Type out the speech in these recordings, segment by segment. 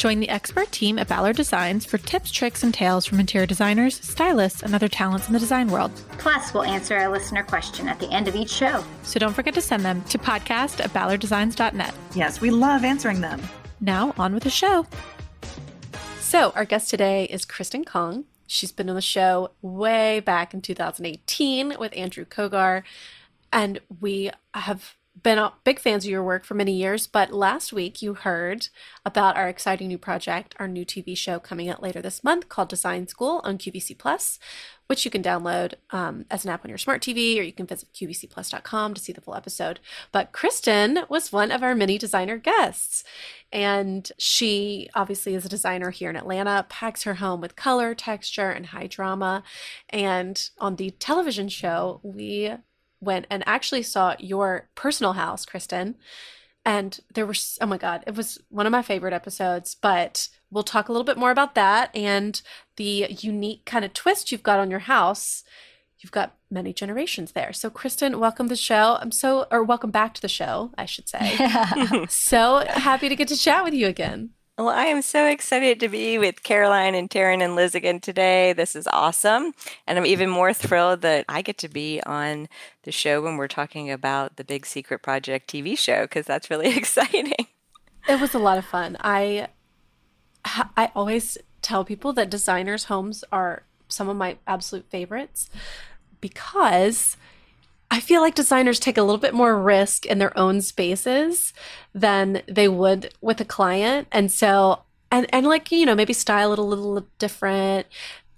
Join the expert team at Ballard Designs for tips, tricks, and tales from interior designers, stylists, and other talents in the design world. Plus, we'll answer a listener question at the end of each show. So don't forget to send them to podcast at ballarddesigns.net. Yes, we love answering them. Now, on with the show. So, our guest today is Kristin Kong. She's been on the show way back in 2018 with Andrew Kogar. And we have been big fans of your work for many years, but last week you heard about our exciting new project, our new TV show coming out later this month called Design School on QVC Plus, which you can download um, as an app on your smart TV or you can visit qvcplus.com to see the full episode. But Kristin was one of our mini designer guests, and she obviously is a designer here in Atlanta, packs her home with color, texture, and high drama. And on the television show, we went and actually saw your personal house, Kristin. And there were, oh my God, it was one of my favorite episodes. But we'll talk a little bit more about that and the unique kind of twist you've got on your house. You've got many generations there. So, Kristin, welcome to the show. I'm so, or welcome back to the show, I should say. Yeah. so happy to get to chat with you again. Well, I am so excited to be with Caroline and Taryn and Liz again today. This is awesome. And I'm even more thrilled that I get to be on the show when we're talking about the Big Secret Project TV show because that's really exciting. It was a lot of fun. I I always tell people that designers' homes are some of my absolute favorites because I feel like designers take a little bit more risk in their own spaces than they would with a client. And so, and, and like, you know, maybe style it a little different.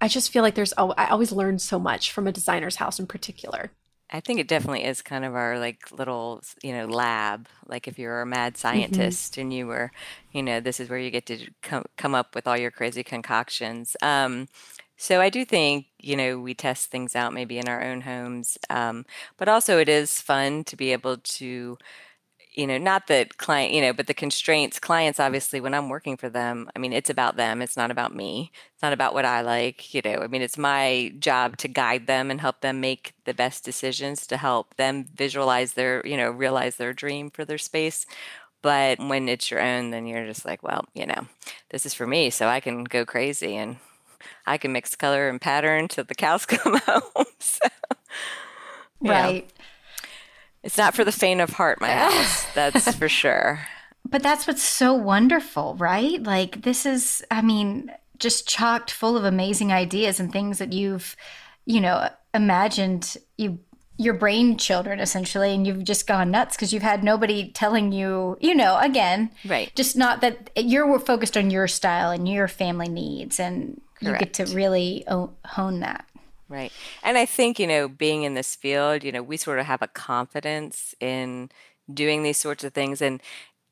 I just feel like there's, I always learn so much from a designer's house in particular. I think it definitely is kind of our like little, you know, lab. Like if you're a mad mm-hmm. scientist mm-hmm. and you were, you know, this is where you get to come come up with all your crazy concoctions. Um, so I do think, you know, we test things out maybe in our own homes. Um, but also it is fun to be able to, you know, not that client, you know, but the constraints, clients, obviously, when I'm working for them, I mean, it's about them. It's not about me. It's not about what I like, you know, I mean, it's my job to guide them and help them make the best decisions to help them visualize their, you know, realize their dream for their space. But when it's your own, then you're just like, well, you know, this is for me, so I can go crazy and I can mix color and pattern till the cows come home. so, right. Know, it's not for the faint of heart, my house. That's for sure. But that's what's so wonderful, right? Like, this is, I mean, just chocked full of amazing ideas and things that you've, you know, imagined you your brain children essentially and you've just gone nuts because you've had nobody telling you you know again right just not that you're focused on your style and your family needs and Correct. you get to really hone that. Right. And I think, you know, being in this field, you know, we sort of have a confidence in doing these sorts of things. And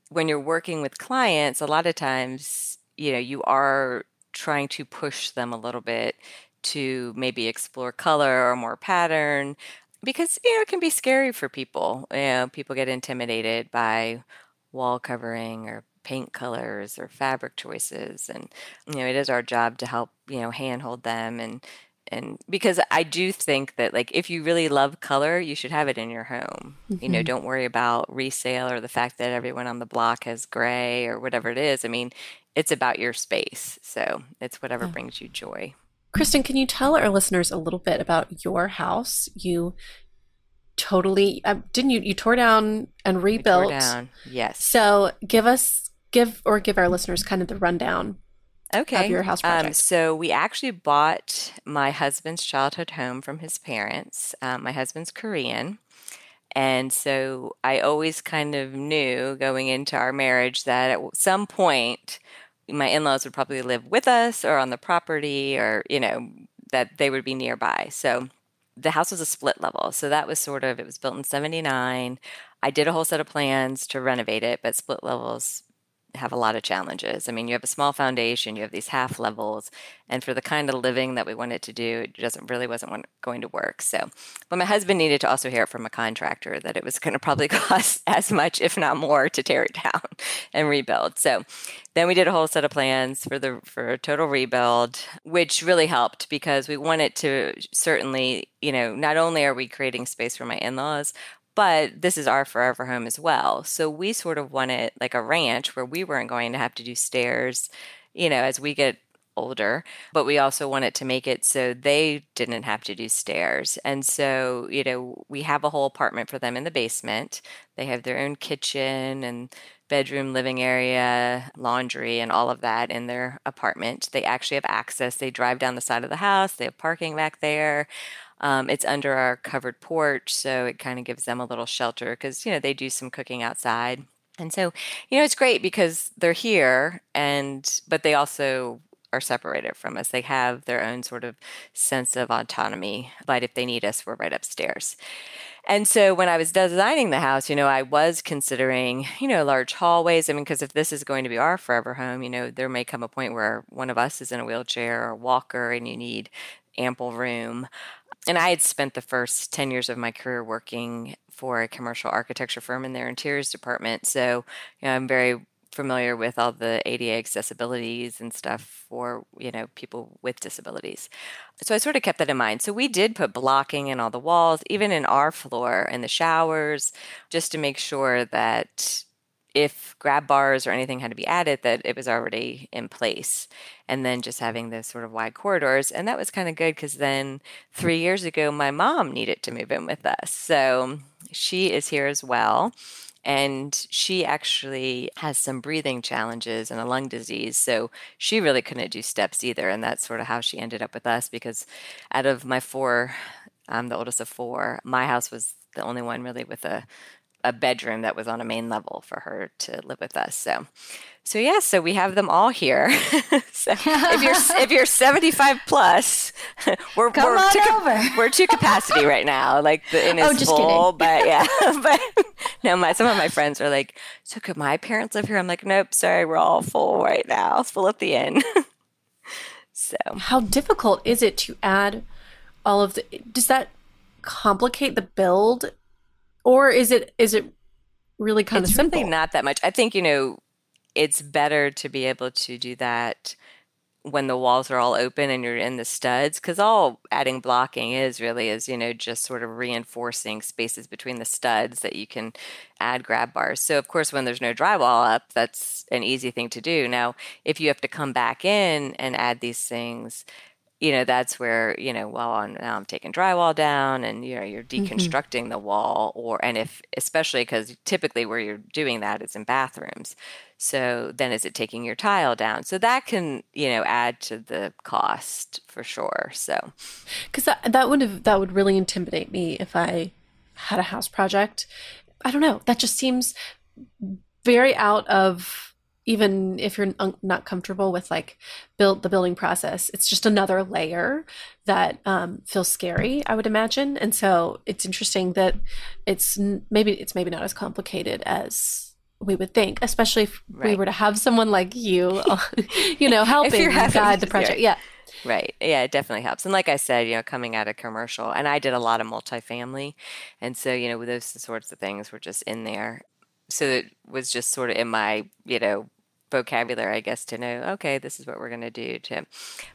when you're working with clients, a lot of times, you know, you are trying to push them a little bit to maybe explore color or more pattern because, you know, it can be scary for people. You know, people get intimidated by wall covering or paint colors or fabric choices and you know it is our job to help you know handhold them and and because I do think that like if you really love color, you should have it in your home. Mm-hmm. You know, mm-hmm. don't worry about resale or the fact that everyone on the block has gray or whatever it is. I mean, it's about your space. So it's whatever yeah. brings you joy. Kristin, can you tell our listeners a little bit about your house? You totally uh, didn't you you tore down and rebuilt. down. Yes. So give us give or give our listeners kind of the rundown okay. of your house project. Um, so we actually bought my husband's childhood home from his parents. Um, my husband's Korean. And so I always kind of knew going into our marriage that at some point my in laws would probably live with us or on the property or, you know, that they would be nearby. So the house was a split level. So that was sort of, it was built in 79. I did a whole set of plans to renovate it, but split levels have a lot of challenges. I mean, you have a small foundation, you have these half levels, and for the kind of living that we wanted to do, it doesn't really wasn't going to work. So, but my husband needed to also hear it from a contractor that it was going to probably cost as much, if not more, to tear it down and rebuild. So, then we did a whole set of plans for the for a total rebuild, which really helped because we wanted to certainly, you know, not only are we creating space for my in-laws, but this is our forever home as well. So we sort of wanted like a ranch where we weren't going to have to do stairs, you know, as we get older, but we also wanted to make it so they didn't have to do stairs. And so, you know, we have a whole apartment for them in the basement. They have their own kitchen and bedroom, living area, laundry, and all of that in their apartment. They actually have access. They drive down the side of the house, they have parking back there. Um, it's under our covered porch, so it kind of gives them a little shelter because, you know, they do some cooking outside. And so, you know, it's great because they're here and, but they also are separated from us. They have their own sort of sense of autonomy. But if they need us, we're right upstairs. And so when I was designing the house, you know, I was considering, you know, large hallways. I mean, because if this is going to be our forever home, you know, there may come a point where one of us is in a wheelchair or walker and you need ample room and I had spent the first 10 years of my career working for a commercial architecture firm in their interiors department. So you know, I'm very familiar with all the ADA accessibilities and stuff for you know people with disabilities. So I sort of kept that in mind. So we did put blocking in all the walls, even in our floor and the showers, just to make sure that if grab bars or anything had to be added, that it was already in place. And then just having those sort of wide corridors. And that was kind of good because then three years ago, my mom needed to move in with us. So she is here as well. And she actually has some breathing challenges and a lung disease. So she really couldn't do steps either. And that's sort of how she ended up with us because out of my four, I'm the oldest of four, my house was the only one really with a a bedroom that was on a main level for her to live with us. So, so yeah, so we have them all here. so if you're if you're 75 plus, we're Come we're, to, over. we're to capacity right now. Like the inn is Oh, full, but yeah, but no, my some of my friends are like, so could my parents live here? I'm like, nope, sorry, we're all full right now. Full at the inn. so How difficult is it to add all of the does that complicate the build or is it is it really kind it's of simple? really not that much. I think you know it's better to be able to do that when the walls are all open and you're in the studs because all adding blocking is really is you know just sort of reinforcing spaces between the studs that you can add grab bars so of course when there's no drywall up that's an easy thing to do now if you have to come back in and add these things you know that's where you know well I'm, now i'm taking drywall down and you know you're mm-hmm. deconstructing the wall or and if especially because typically where you're doing that is in bathrooms so then is it taking your tile down so that can you know add to the cost for sure so Because that, that would have that would really intimidate me if I had a house project. I don't know. That just seems very out of even if you're not comfortable with like build the building process. It's just another layer that um, feels scary. I would imagine, and so it's interesting that it's maybe it's maybe not as complicated as we would think, especially if we were to have someone like you, you know, helping guide the project. right. Yeah. Right. Yeah, it definitely helps. And like I said, you know, coming out of commercial, and I did a lot of multifamily. And so, you know, those sorts of things were just in there. So it was just sort of in my, you know, vocabulary, I guess, to know, okay, this is what we're going to do to,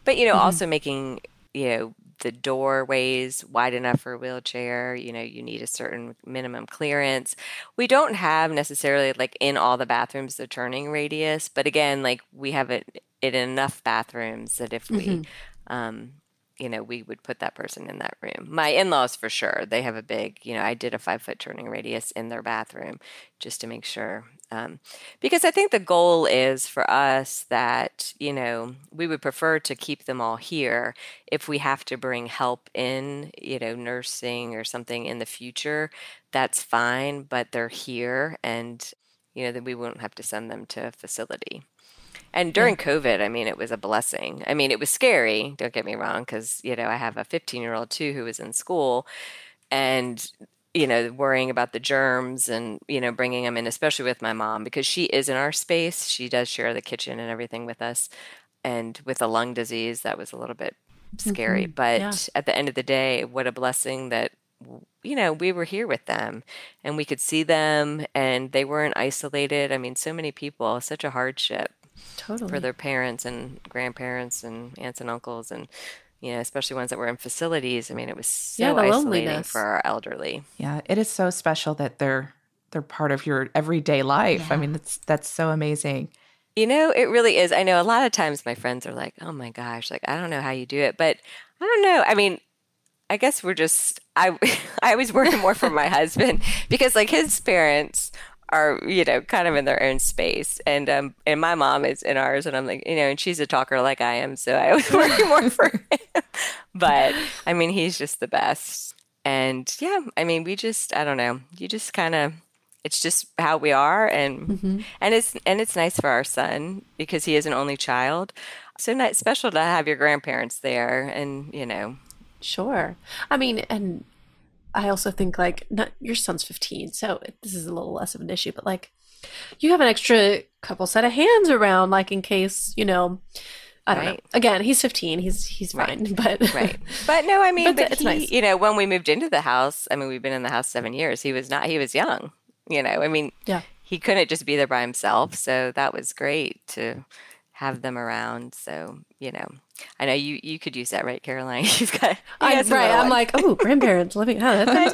but, you know, also making, you know, the doorways wide enough for a wheelchair. You know, you need a certain minimum clearance. We don't have necessarily like in all the bathrooms the turning radius, but again, like we have it, it in enough bathrooms that if we, um, you know, we would put that person in that room. My in laws, for sure, they have a big, you know, I did a five foot turning radius in their bathroom just to make sure. Um, because I think the goal is for us that, you know, we would prefer to keep them all here. If we have to bring help in, you know, nursing or something in the future, that's fine, but they're here and, you know, then we won't have to send them to a facility. And during COVID, I mean, it was a blessing. I mean, it was scary, don't get me wrong, because, you know, I have a 15 year old too who was in school. And you know, worrying about the germs and, you know, bringing them in, especially with my mom, because she is in our space. She does share the kitchen and everything with us. And with a lung disease, that was a little bit scary. Mm-hmm. But Yeah. at the end of the day, what a blessing that, you know, we were here with them and we could see them and they weren't isolated. I mean, so many people, such a hardship Totally. for their parents and grandparents and aunts and uncles and you know especially ones that were in facilities i mean it was so Yeah, isolating loneliness. for our elderly Yeah, it is so special that they're they're part of your everyday life. I mean, that's that's so amazing. you know it really is i know a lot of times my friends are like oh my gosh like i don't know how you do it but i don't know i mean i guess we're just i i always worry more for my husband because like his parents are you know kind of in their own space. And um and my mom is in ours and i'm like you know and she's a talker like i am so i always worry more for him. But i mean he's just the best. And yeah i mean we just i don't know you just kind of it's just how we are and and it's and it's nice for our son because he is an only child. So nice, special to have your grandparents there and you know. Sure. I mean, and I also think like not your son's 15, so this is a little less of an issue, but like you have an extra couple set of hands around like in case, you know, I don't know. Right. Again, he's 15. He's he's fine, but right but no i mean But but, it's he, nice. you know when we moved into the house i mean we've been in the house seven years he was not he was young you know i mean Yeah. he couldn't just be there by himself so that was great to have them around so you know i know you you could use that right caroline you've got you I, got some right. little I'm like, oh, grandparents living. Oh, that sounds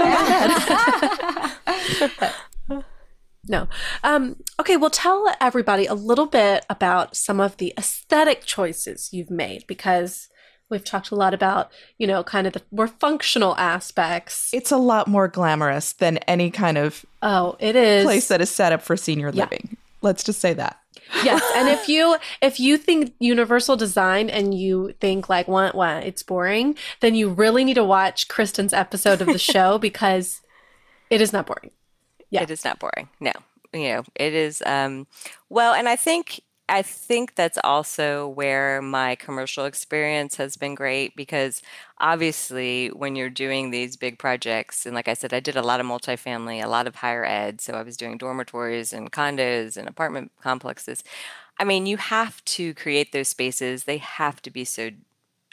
not bad. no. Um, okay, well, tell everybody a little bit about some of the aesthetic choices you've made because we've talked a lot about, you know, kind of the more functional aspects. It's a lot more glamorous than any kind of oh, it is. place that is set up for senior Yeah. living. Let's just say that. Yes, and if you if you think universal design and you think like what what it's boring, then you really need to watch Kristin's episode of the show because it is not boring. Yeah. It is not boring. No, you know, it is. Um, well, and I think I think that's also where my commercial experience has been great because obviously when you're doing these big projects, and like I said, I did a lot of multifamily, a lot of higher ed, so I was doing dormitories and condos and apartment complexes. I mean, you have to create those spaces. They have to be so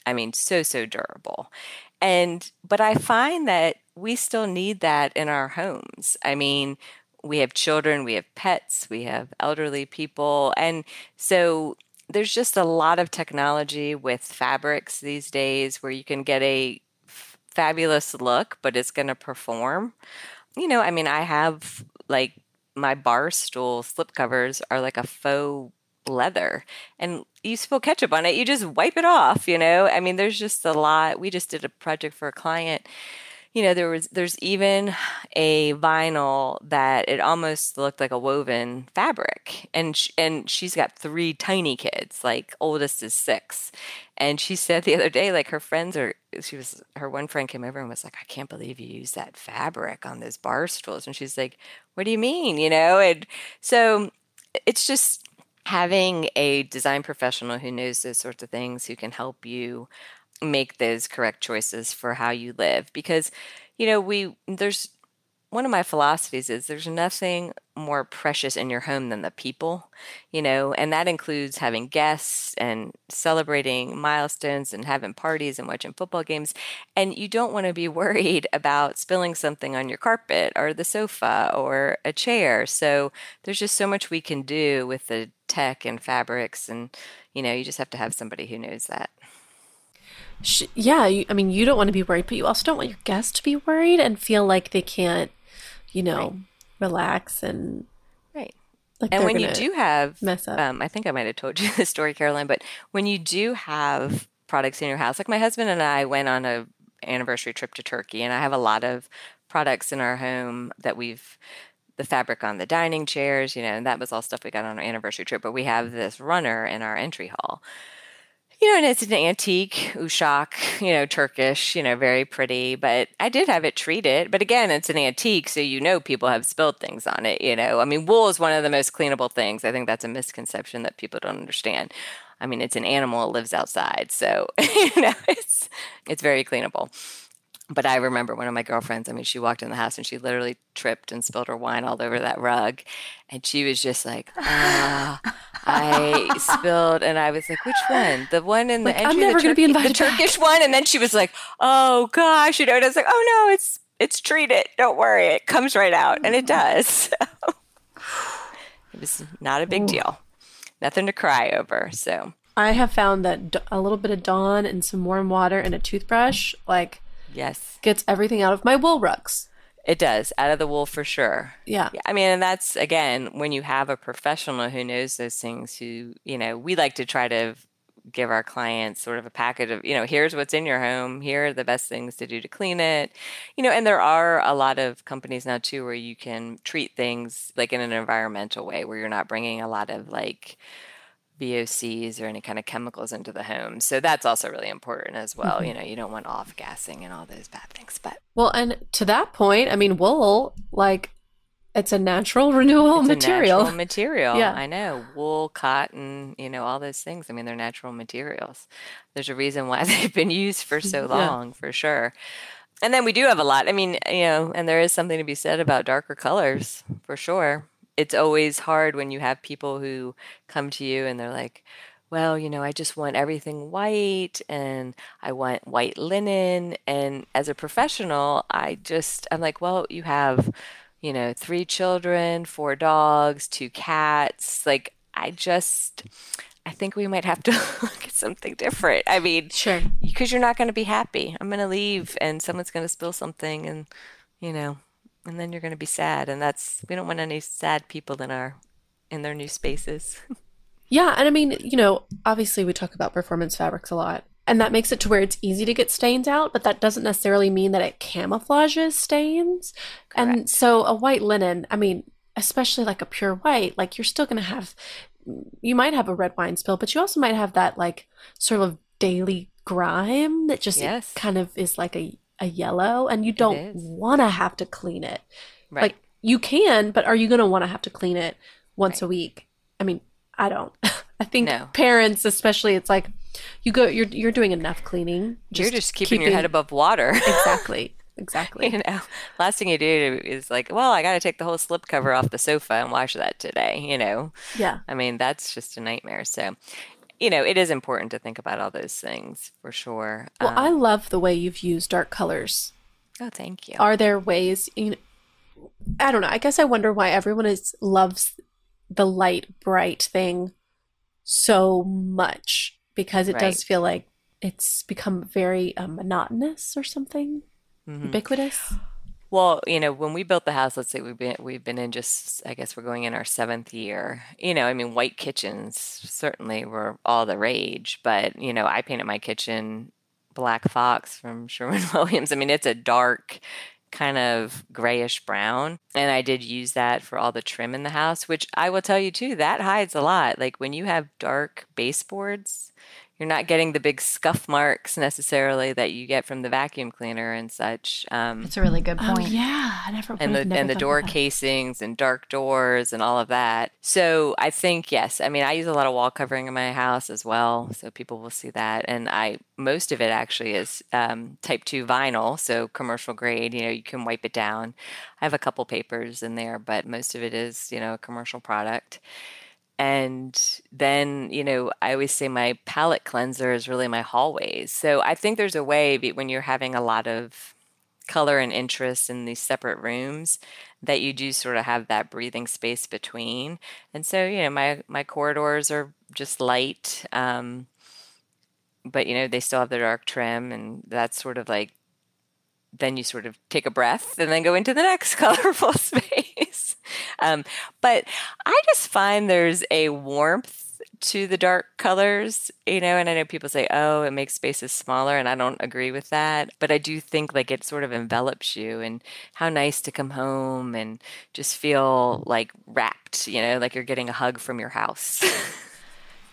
I mean, so, so durable. And, but I find that we still need that in our homes. I mean, we have children, we have pets, we have elderly people. And so there's just a lot of technology with fabrics these days where you can get a f- fabulous look, but it's going to perform. You know, I mean, I have like my bar stool slip covers are like a faux leather and you spill ketchup on it you just wipe it off you know i mean there's just a lot we just did a project for a client you know there was there's even a vinyl that it almost looked like a woven fabric and sh- and she's got three tiny kids like oldest is 6 and she said the other day like her friends are she was her one friend came over and was like I can't believe you used that fabric on those bar stools. And she's like what do you mean? You know? And so it's just having a design professional who knows those sorts of things who can help you make those correct choices for how you live because you know we there's one of my philosophies is there's nothing more precious in your home than the people, you know, and that includes having guests and celebrating milestones and having parties and watching football games. And you don't want to be worried about spilling something on your carpet or the sofa or a chair. So there's just so much we can do with the tech and fabrics. And, you know, you just have to have somebody who knows that. Sh- yeah, you, I mean, you don't want to be worried, but you also don't want your guests to be worried and feel like they can't, you know, relax and Right. like and when you do have mess up. um, i think i might have told you this story caroline but when you do have products in your house like my husband and i went on a anniversary trip to turkey and i have a lot of products in our home that we've the fabric on the dining chairs you know and that was all stuff we got on our anniversary trip but we have this runner in our entry hall you know, and it's an antique ushak, you know, Turkish, you know, very pretty. But I did have it treated. But again, it's an antique, so you know people have spilled things on it. You know, I mean, wool is one of the most cleanable things. I think that's a misconception that people don't understand. I mean, it's an animal; it lives outside, so you know, it's it's very cleanable. But I remember one of my girlfriends, I mean, she walked in the house and she literally tripped and spilled her wine all over that rug. And she was just like, ah, I spilled. And I was like, which one? The one in the Like, I'm the, never gonna be invited the Turkish one? And then she was like, oh gosh, you know, and I was like, oh no, it's, it's treated. Don't worry. It comes right out. And it does. So it was not a big deal. Nothing to cry over. So I have found that a little bit of Dawn and some warm water and a toothbrush like yes, gets everything out of my wool rugs. it does. Out of the wool for sure. Yeah. Yeah, I mean, and that's again when you have a professional who knows those things. Who you know, we like to try to give our clients sort of a package of you know, here's what's in your home. Here are the best things to do to clean it. You know, and there are a lot of companies now too where you can treat things like in an environmental way, where you're not bringing a lot of like VOCs or any kind of chemicals into the home. So that's also really important as well. You mm-hmm. know, you don't want off gassing and all those bad things. But Well, and to that point, I mean, wool, like, it's a natural renewable it's material. a natural material. Yeah. I know. Wool, cotton, you know, all those things. I mean, they're natural materials. There's a reason why they've been used for so Yeah. long, for sure. And then we do have a lot. I mean, you know, and there is something to be said about darker colors, for sure. It's always hard when you have people who come to you and they're like, well, you know, I just want everything white and I want white linen. And as a professional, I just, I'm like, well, you have, you know, three children, four dogs, two cats. Like, I just, I think we might have to look at something different. I mean, Sure. because you're not going to be happy. I'm going to leave and someone's going to spill something and, you know, and then you're going to be sad. And that's, we don't want any sad people in our, in their new spaces. Yeah. And I mean, you know, obviously we talk about performance fabrics a lot, and that makes it to where it's easy to get stains out, but that doesn't necessarily mean that it camouflages stains. And so a white linen, I mean, especially like a pure white, like you're still going to have, you might have a red wine spill, but you also might have that like sort of daily grime that just Yes. kind of is like a, a yellow, and you don't want to have to clean it. Right. Like you can, but are you going to want to have to clean it once a week? I mean, I don't. I think No. parents, especially, it's like you go. You're you're doing enough cleaning. you're just keeping, your head above water. Exactly. Exactly. you know, last thing you do is like, well, I got to take the whole slip cover off the sofa and wash that today. You know, yeah. I mean, that's just a nightmare. So, you know, it is important to think about all those things for sure. Well, Um, I love the way you've used dark colors. oh, thank you. Are there ways? You know, I don't know. I guess I wonder why everyone is loves the light, bright thing so much because it Right. does feel like it's become very um, monotonous or something Mhm. ubiquitous. Well, you know, when we built the house, let's say we've been we've been in just I guess we're going in our seventh year. You know, I mean, white kitchens certainly were all the rage, but you know, I painted my kitchen black fox from Sherwin Williams. I mean, it's a dark kind of grayish brown, and I did use that for all the trim in the house, which I will tell you too, that hides a lot. Like when you have dark baseboards, you're not getting the big scuff marks necessarily that you get from the vacuum cleaner and such. Um, It's a really good Oh point. yeah, I never and the never and the door casings and dark doors and all of that. So I think yes, I mean I use a lot of wall covering in my house as well, so people will see that. And I most of it actually is um, type two vinyl, so commercial grade. You know, you can wipe it down. I have a couple papers in there, but most of it is you know a commercial product. And then, you know, I always say my palette cleanser is really my hallways. So I think there's a way when you're having a lot of color and interest in these separate rooms that you do sort of have that breathing space between. And so, you know, my my corridors are just light, um, but you know, they still have the dark trim, and that's sort of like then you sort of take a breath and then go into the next colorful space. Um, but I just find there's a warmth to the dark colors, you know, and I know people say, oh, it makes spaces smaller, and I don't agree with that. But I do think like it sort of envelops you, and how nice to come home and just feel like wrapped, you know, like you're getting a hug from your house.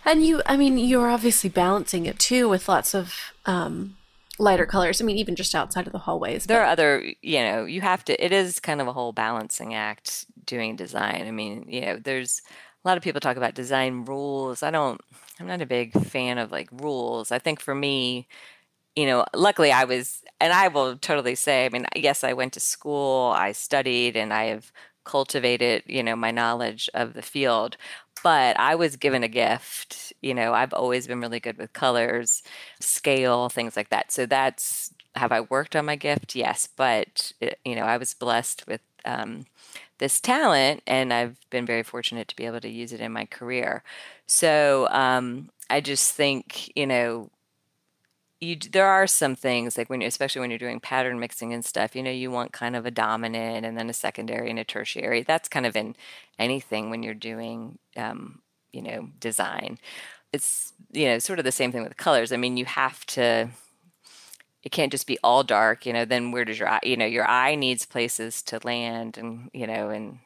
And you, I mean, you're obviously balancing it too with lots of um, lighter colors. I mean, even just outside of the hallways. there but- are other, you know, you have to, it is kind of a whole balancing act doing design. I mean, you know, there's a lot of people talk about design rules. I don't, I'm not a big fan of like rules. I think for me, you know, luckily I was, and I will totally say, I mean, yes, I went to school, I studied, and I have cultivated, you know, my knowledge of the field. But I was given a gift. You know, I've always been really good with colors, scale, things like that. So that's, have I worked on my gift? Yes. But, it, you know, I was blessed with, um, this talent and I've been very fortunate to be able to use it in my career. So um, I just think, you know, you there are some things like when you, especially when you're doing pattern mixing and stuff, you know, you want kind of a dominant and then a secondary and a tertiary. That's kind of in anything when you're doing, um, you know, design. It's you know sort of the same thing with colors. I mean, you have to it can't just be all dark you know then where does your eye you know your eye needs places to land and you know and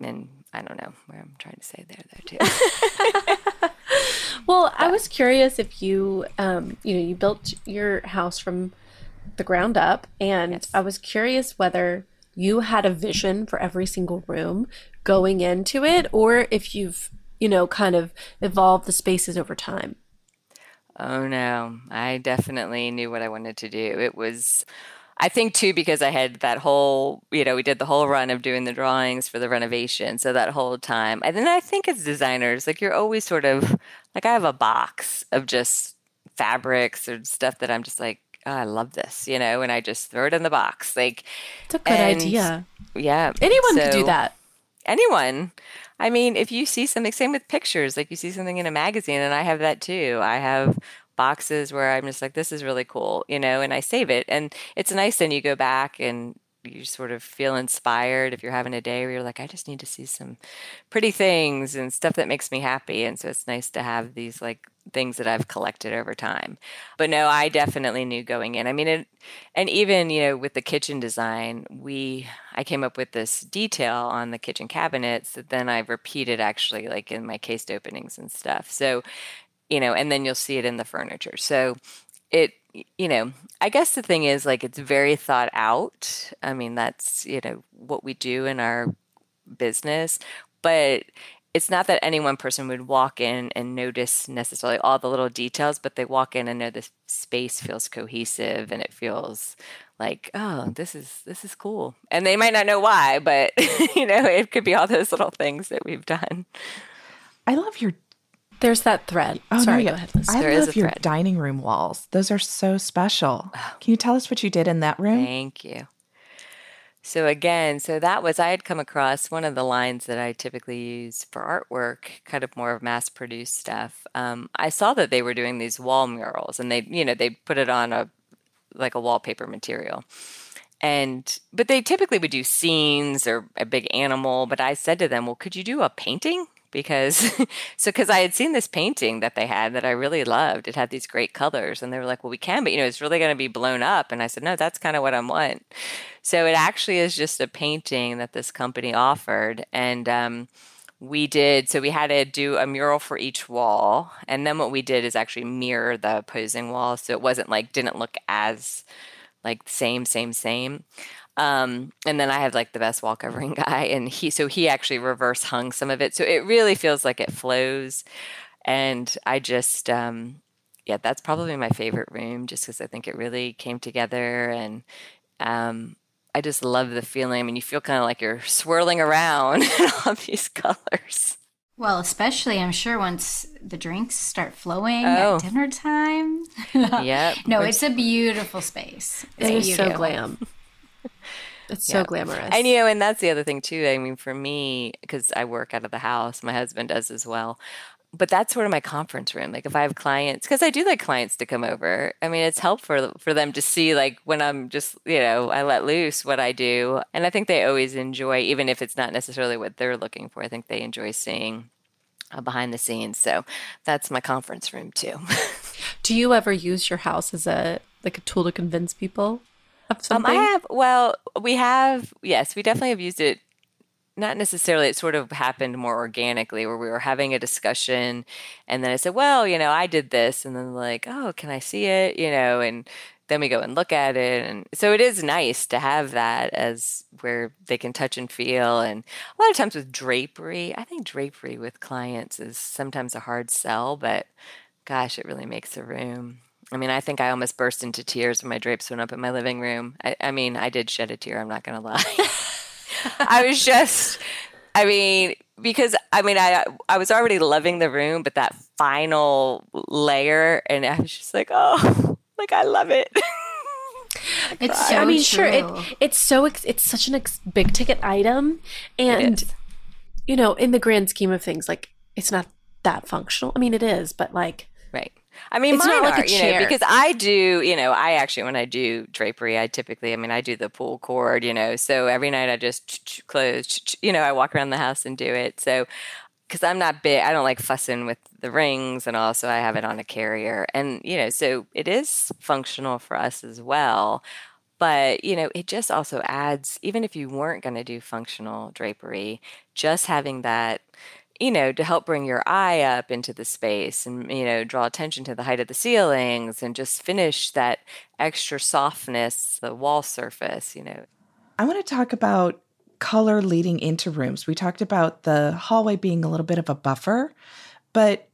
and i don't know where i'm trying to say there there too well i was curious if you um you know you built your house from the ground up and yes. i was curious whether you had a vision for every single room going into it or if you've you know kind of evolved the spaces over time Oh no, I definitely knew what I wanted to do. It was, I think too, because I had that whole, you know, we did the whole run of doing the drawings for the renovation. So that whole time. And then I think as designers, like you're always sort of, like I have a box of just fabrics or stuff that I'm just like, oh, I love this, you know, and I just throw it in the box. Like, it's a good and, idea. Yeah. Anyone so, could do that. Anyone. I mean, if you see something, same with pictures, like you see something in a magazine, and I have that too. I have boxes where I'm just like, this is really cool, you know, and I save it. And it's nice then you go back and you sort of feel inspired if you're having a day where you're like, I just need to see some pretty things and stuff that makes me happy. And so it's nice to have these like things that I've collected over time. But no, I definitely knew going in. I mean, it, and even, you know, with the kitchen design, we, I came up with this detail on the kitchen cabinets that then I've repeated actually like in my cased openings and stuff. So, you know, and then you'll see it in the furniture. So it, you know, I guess the thing is like it's very thought out. I mean, that's, you know, what we do in our business, but it's not that any one person would walk in and notice necessarily all the little details, but they walk in and know the space feels cohesive and it feels like, oh, this is this is cool. And they might not know why, but you know, it could be all those little things that we've done. I love your there's that thread. Oh, Sorry, no, go ahead. Liz. I there love your thread. dining room walls. Those are so special. Oh. Can you tell us what you did in that room? Thank you. So again, so that was I had come across one of the lines that I typically use for artwork, kind of more of mass-produced stuff. Um, I saw that they were doing these wall murals, and they, you know, they put it on a like a wallpaper material, and but they typically would do scenes or a big animal. But I said to them, "Well, could you do a painting?" Because so because I had seen this painting that they had that I really loved. It had these great colors, and they were like, "Well, we can, but you know, it's really going to be blown up." And I said, "No, that's kind of what I want." So it actually is just a painting that this company offered, and um, we did. So we had to do a mural for each wall, and then what we did is actually mirror the opposing wall, so it wasn't like didn't look as like same, same, same. Um, and then I have like the best wall covering guy, and he so he actually reverse hung some of it, so it really feels like it flows. And I just, um, yeah, that's probably my favorite room, just because I think it really came together, and um, I just love the feeling. I mean, you feel kind of like you're swirling around in all these colors. Well, especially I'm sure once the drinks start flowing oh. at dinner time. yep. no, it's a beautiful space. It's it is so glam. It's so glamorous. And you know, and that's the other thing too. I mean, for me, because I work out of the house, my husband does as well. But that's sort of my conference room. Like if I have clients, because I do like clients to come over. I mean, it's helpful for them to see like when I'm just, you know, I let loose what I do. And I think they always enjoy, even if it's not necessarily what they're looking for. I think they enjoy seeing uh, behind the scenes. So that's my conference room too. do you ever use your house as a like a tool to convince people? Um, I have. Well, we have. Yes, we definitely have used it. Not necessarily. It sort of happened more organically, where we were having a discussion, and then I said, "Well, you know, I did this," and then like, "Oh, can I see it?" You know, and then we go and look at it, and so it is nice to have that as where they can touch and feel. And a lot of times with drapery, I think drapery with clients is sometimes a hard sell, but gosh, it really makes a room I mean, I think I almost burst into tears when my drapes went up in my living room. I, I mean, I did shed a tear. I'm not going to lie. I was just, I mean, because I mean, I I was already loving the room, but that final layer, and I was just like, oh, like I love it. It's so I mean, true. sure, it, it's so ex- it's such an ex- big ticket item, and you know, in the grand scheme of things, like it's not that functional. I mean, it is, but like Right. I mean, It's mine not like a are, you know, because I do, you know, I actually, when I do drapery, I typically, I mean, I do the pull cord, you know, so every night I just close, you know, I walk around the house and do it. So, because I'm not big, I don't like fussing with the rings, and also I have it on a carrier. And, you know, so it is functional for us as well. But, you know, it just also adds, even if you weren't going to do functional drapery, just having that you know, to help bring your eye up into the space and, you know, draw attention to the height of the ceilings and just finish that extra softness, the wall surface, you know. I want to talk about color leading into rooms. We talked about the hallway being a little bit of a buffer, but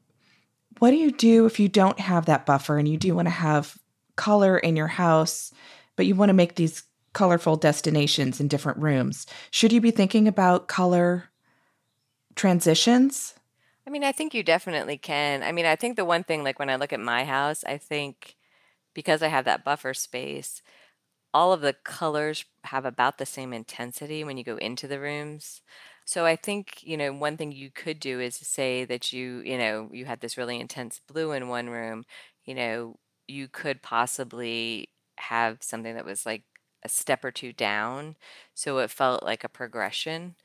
what do you do if you don't have that buffer and you do want to have color in your house, but you want to make these colorful destinations in different rooms? Should you be thinking about color transitions? I mean, I think you definitely can. I mean, I think the one thing, like when I look at my house, I think because I have that buffer space, all of the colors have about the same intensity when you go into the rooms. So I think, you know, one thing you could do is say that you, you know, you had this really intense blue in one room, you know, you could possibly have something that was like a step or two down. So it felt like a progression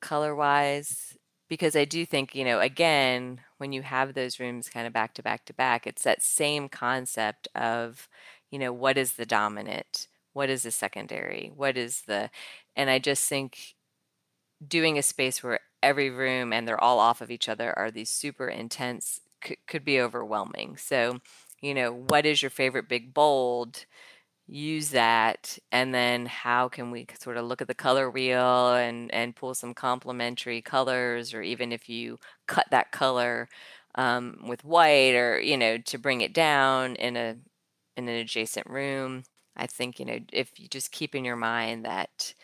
color wise. Because I do think, you know, again, when you have those rooms kind of back to back to back, it's that same concept of, you know, what is the dominant? What is the secondary? What is the, and I just think doing a space where every room and they're all off of each other are these super intense could, could be overwhelming. So, you know, what is your favorite big bold? Use that, and then how can we sort of look at the color wheel and and pull some complementary colors, or even if you cut that color um, with white, or you know, to bring it down in a in an adjacent room. I think you know if you just keep in your mind that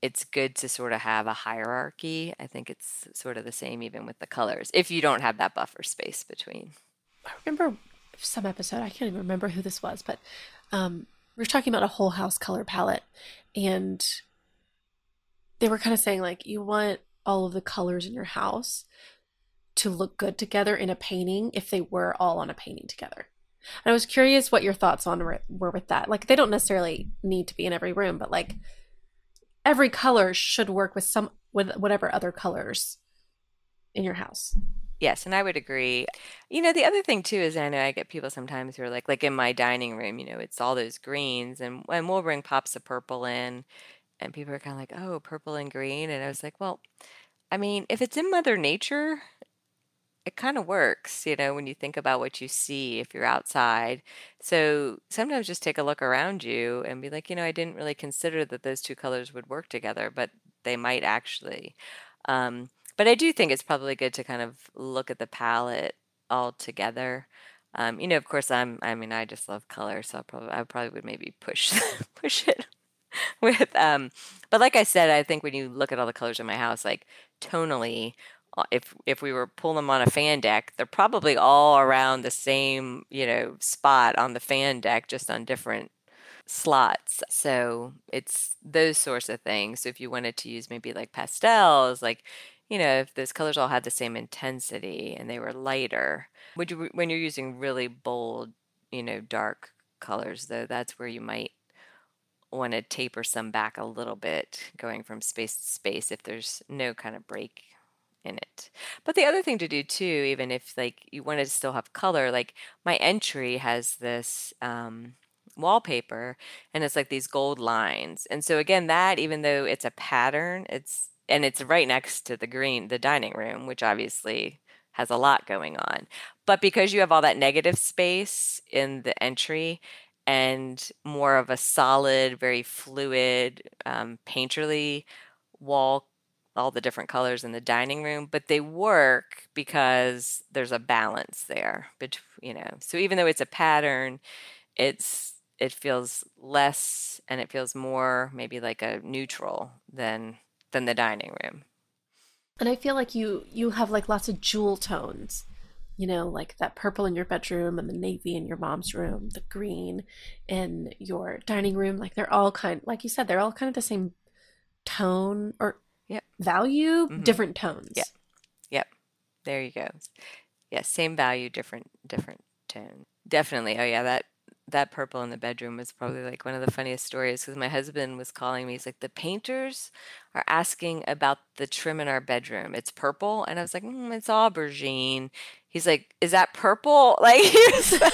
it's good to sort of have a hierarchy. I think it's sort of the same even with the colors if you don't have that buffer space between. I remember some episode. I can't even remember who this was, but um, were talking about a whole house color palette, and they were kind of saying like you want all of the colors in your house to look good together in a painting if they were all on a painting together. And I was curious what your thoughts on were, were with that. Like they don't necessarily need to be in every room, but like every color should work with some with whatever other colors in your house. Yes, and I would agree. You know, the other thing too is I know I get people sometimes who are like, like in my dining room, you know, it's all those greens, and and we'll bring pops of purple in, and people are kind of like, oh, purple and green, and I was like, well, I mean, if it's in Mother Nature, it kind of works, you know, when you think about what you see if you're outside. So sometimes just take a look around you and be like, you know, I didn't really consider that those two colors would work together, but they might actually. Um, but I do think it's probably good to kind of look at the palette all together. Um, you know, of course, I'm. I mean, I just love color, so I probably I probably would maybe push push it with. Um, but like I said, I think when you look at all the colors in my house, like tonally, uh, if if we were pulling them on a fan deck, they're probably all around the same you know spot on the fan deck, just on different slots. So it's those sorts of things. So if you wanted to use maybe like pastels, like you know, if those colors all had the same intensity and they were lighter, would you when you're using really bold, you know, dark colors though, that's where you might want to taper some back a little bit going from space to space if there's no kind of break in it. But the other thing to do too, even if like you wanted to still have color, like my entry has this um, wallpaper and it's like these gold lines. And so again, that even though it's a pattern, it's and it's right next to the green, the dining room, which obviously has a lot going on. But because you have all that negative space in the entry and more of a solid, very fluid, um, painterly wall all the different colors in the dining room, but they work because there's a balance there. Between, you know, so even though it's a pattern, it's it feels less and it feels more maybe like a neutral than than the dining room. And I feel like you you have like lots of jewel tones. You know, like that purple in your bedroom and the navy in your mom's room, the green in your dining room. Like they're all kind like you said, they're all kind of the same tone or Yep. value, Mhm. different tones. Yep. Yep. There you go. Yeah, same value, different different tone. Definitely. Oh yeah, that that purple in the bedroom was probably like one of the funniest stories because my husband was calling me. He's like, the painters are asking about the trim in our bedroom. It's purple, and I was like, mm, it's aubergine. He's like, is that purple? Like, he was, I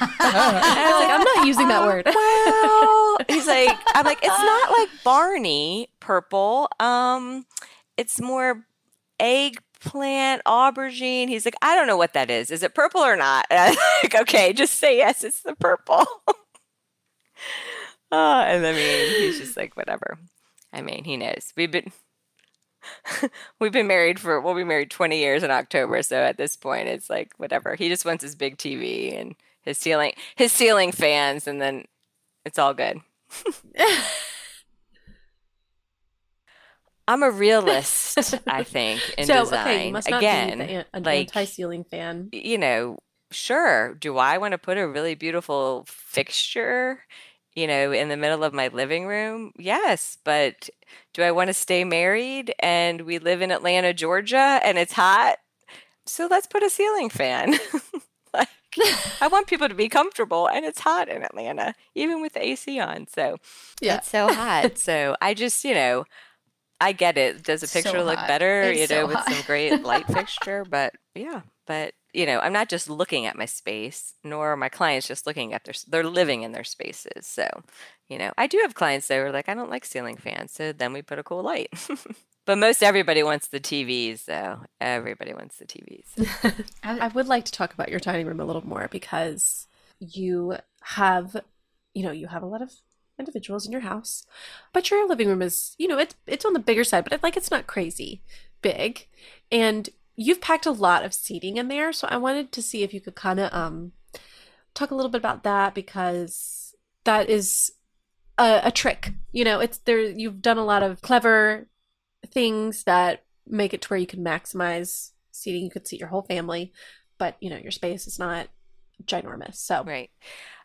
like, I'm not using that word. well, he's like, I'm like, it's not like Barney purple. Um, it's more eggplant, aubergine. He's like, I don't know what that is. Is it purple or not? Like, okay, just say yes, it's the purple. uh, and I mean, he's just like, whatever. I mean, he knows. We've been we've been married for we'll be married 20 years in October, so at this point it's like whatever. He just wants his big TV and his ceiling his ceiling fans and then it's all good. I'm a realist, I think, in so design. okay, you must not Again, be an like anti-ceiling fan. you know, sure, do I want to put a really beautiful fixture, you know, in the middle of my living room? Yes, but do I want to stay married and we live in Atlanta, Georgia and it's hot? So let's put a ceiling fan. like I want people to be comfortable and it's hot in Atlanta, even with the AC on. So Yeah. it's so hot. so I just, you know, I get it. Does a So picture look hot. better, It's you so know, with some great light fixture? But yeah, but you know, I'm not just looking at my space, nor are my clients just looking at their. They're living in their spaces. So, you know, I do have clients that are like, I don't like ceiling fans, so then we put a cool light. but most everybody wants the TVs, though. Everybody wants the TVs. I would like to talk about your dining room a little more because you have, you know, you have a lot of individuals in your house, but your living room is, you know, it's it's on the bigger side, but it, like it's not crazy big, and you've packed a lot of seating in there. So I wanted to see if you could kind of um talk a little bit about that because that is a, a trick. You know, it's there. You've done a lot of clever things that make it to where you can maximize seating. You could seat your whole family, but you know your space is not ginormous. So Right.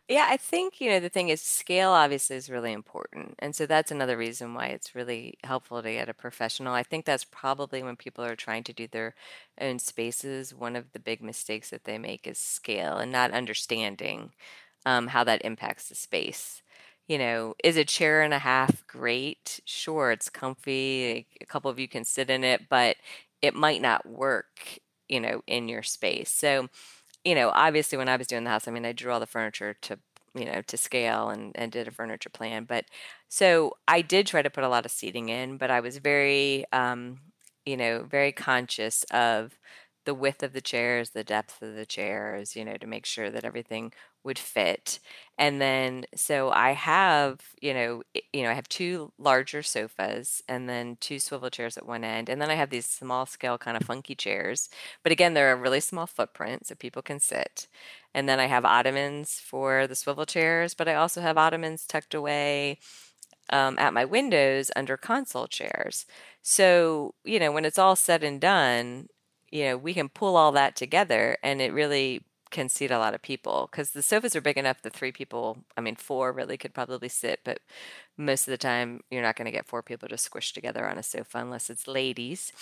Yeah, I think, you know, the thing is scale obviously is really important. And so that's another reason why it's really helpful to get a professional. I think that's probably when people are trying to do their own spaces, one of the big mistakes that they make is scale and not understanding um, how that impacts the space. You know, is a chair and a half great? Sure, it's comfy. A couple of you can sit in it, but it might not work, you know, in your space. So, you know, obviously when I was doing the house, I mean, I drew all the furniture to, you know, to scale and, and did a furniture plan. But so I did try to put a lot of seating in, but I was very, um, you know, very conscious of the width of the chairs, the depth of the chairs, you know, to make sure that everything would fit. And then so I have, you know, you know, I have two larger sofas and then two swivel chairs at one end, and then I have these small scale kind of funky chairs. But again, they're a really small footprint so people can sit. And then I have ottomans for the swivel chairs, but I also have ottomans tucked away um, at my windows under console chairs. So, you know, when it's all said and done, you know, we can pull all that together and it really can seat a lot of people because the sofas are big enough that three people, I mean, four really could probably sit, but most of the time you're not going to get four people to squish together on a sofa unless it's ladies.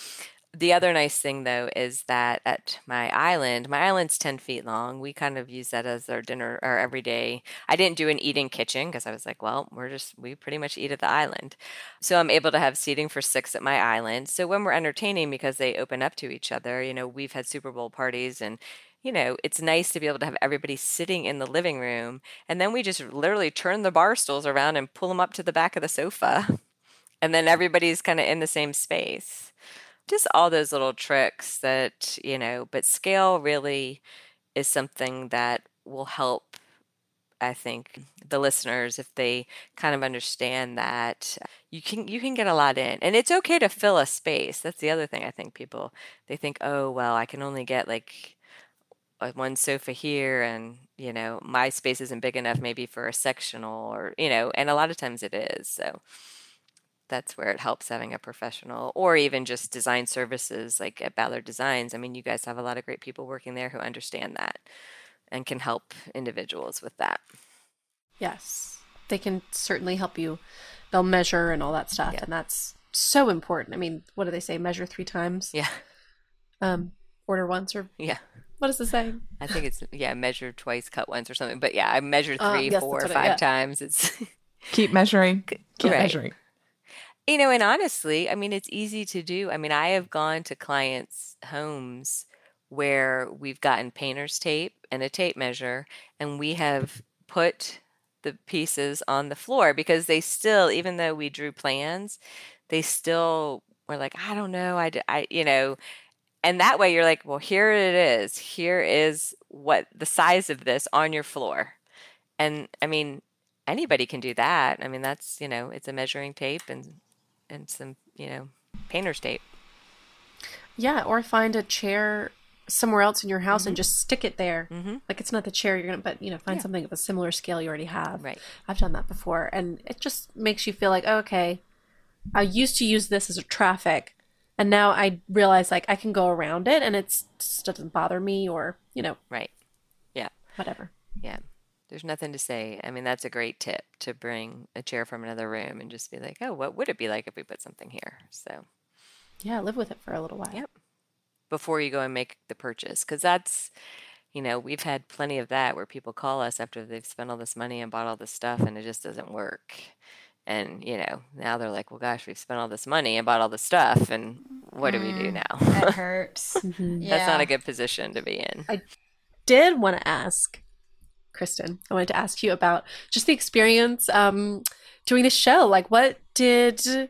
The other nice thing though is that at my island, my island's 10 feet long. We kind of use that as our dinner or everyday. I didn't do an eating kitchen because I was like, well, we're just, we pretty much eat at the island. So I'm able to have seating for six at my island. So when we're entertaining, because they open up to each other, you know, we've had Super Bowl parties and you know, it's nice to be able to have everybody sitting in the living room. And then we just literally turn the bar stools around and pull them up to the back of the sofa. And then everybody's kind of in the same space. Just all those little tricks that, you know, but scale really is something that will help I think the listeners, if they kind of understand that you can you can get a lot in, and it's okay to fill a space. That's the other thing I think people they think, oh well, I can only get like one sofa here and you know my space isn't big enough maybe for a sectional or you know and a lot of times it is so that's where it helps having a professional or even just design services like at Ballard Designs. I mean, you guys have a lot of great people working there who understand that and can help individuals with that. Yes. They can certainly help you. They'll measure and all that stuff. Yeah. And that's so important. I mean, what do they say? Measure three times? Yeah. Um, order once or yeah. What is the saying? I think it's yeah, measure twice, cut once or something. But yeah, I measure uh, three, uh, yes, four, five it, yeah. times. It's keep measuring. Keep right. measuring. You know, and honestly, I mean, it's easy to do. I mean, I have gone to clients' homes where we've gotten painter's tape and a tape measure, and we have put the pieces on the floor because they still, even though we drew plans, they still were like, I don't know, I, I, you know, and that way you're like, well, here it is. Here is what the size of this on your floor. And I mean, anybody can do that. I mean, that's, you know, it's a measuring tape and and some, you know, painter's tape. Yeah, or find a chair somewhere else in your house mm-hmm. and just stick it there. Mm-hmm. Like it's not the chair you're gonna, but you know, find yeah. something of a similar scale you already have. Right. I've done that before, and it just makes you feel like, oh, okay, I used to use this as a traffic, and now I realize like I can go around it, and it just doesn't bother me, or you know, right. Yeah. Whatever. Yeah. There's nothing to say. I mean, that's a great tip to bring a chair from another room and just be like, oh, what would it be like if we put something here? So, yeah, live with it for a little while. Yep. Before you go and make the purchase. Because that's, you know, we've had plenty of that where people call us after they've spent all this money and bought all this stuff and it just doesn't work. And, you know, now they're like, well, gosh, we've spent all this money and bought all this stuff. And what mm, do we do mm, now? That hurts. mm-hmm. yeah. That's not a good position to be in. I did want to ask Kristin, I wanted to ask you about just the experience um, doing the show. Like, what did,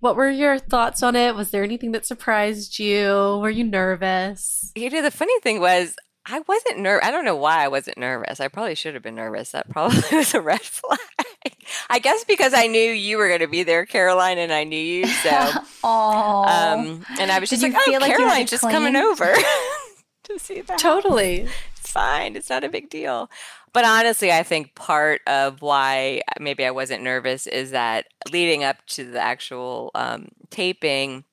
what were your thoughts on it? Was there anything that surprised you? Were you nervous? You know, the funny thing was, I wasn't nervous. I don't know why I wasn't nervous. I probably should have been nervous. That probably was a red flag. I guess because I knew you were going to be there, Caroline, and I knew you. So, um, and I was just Did like, oh, like Caroline's just coming over to see that. Totally fine. It's not a big deal. But honestly, I think part of why maybe I wasn't nervous is that leading up to the actual um, taping,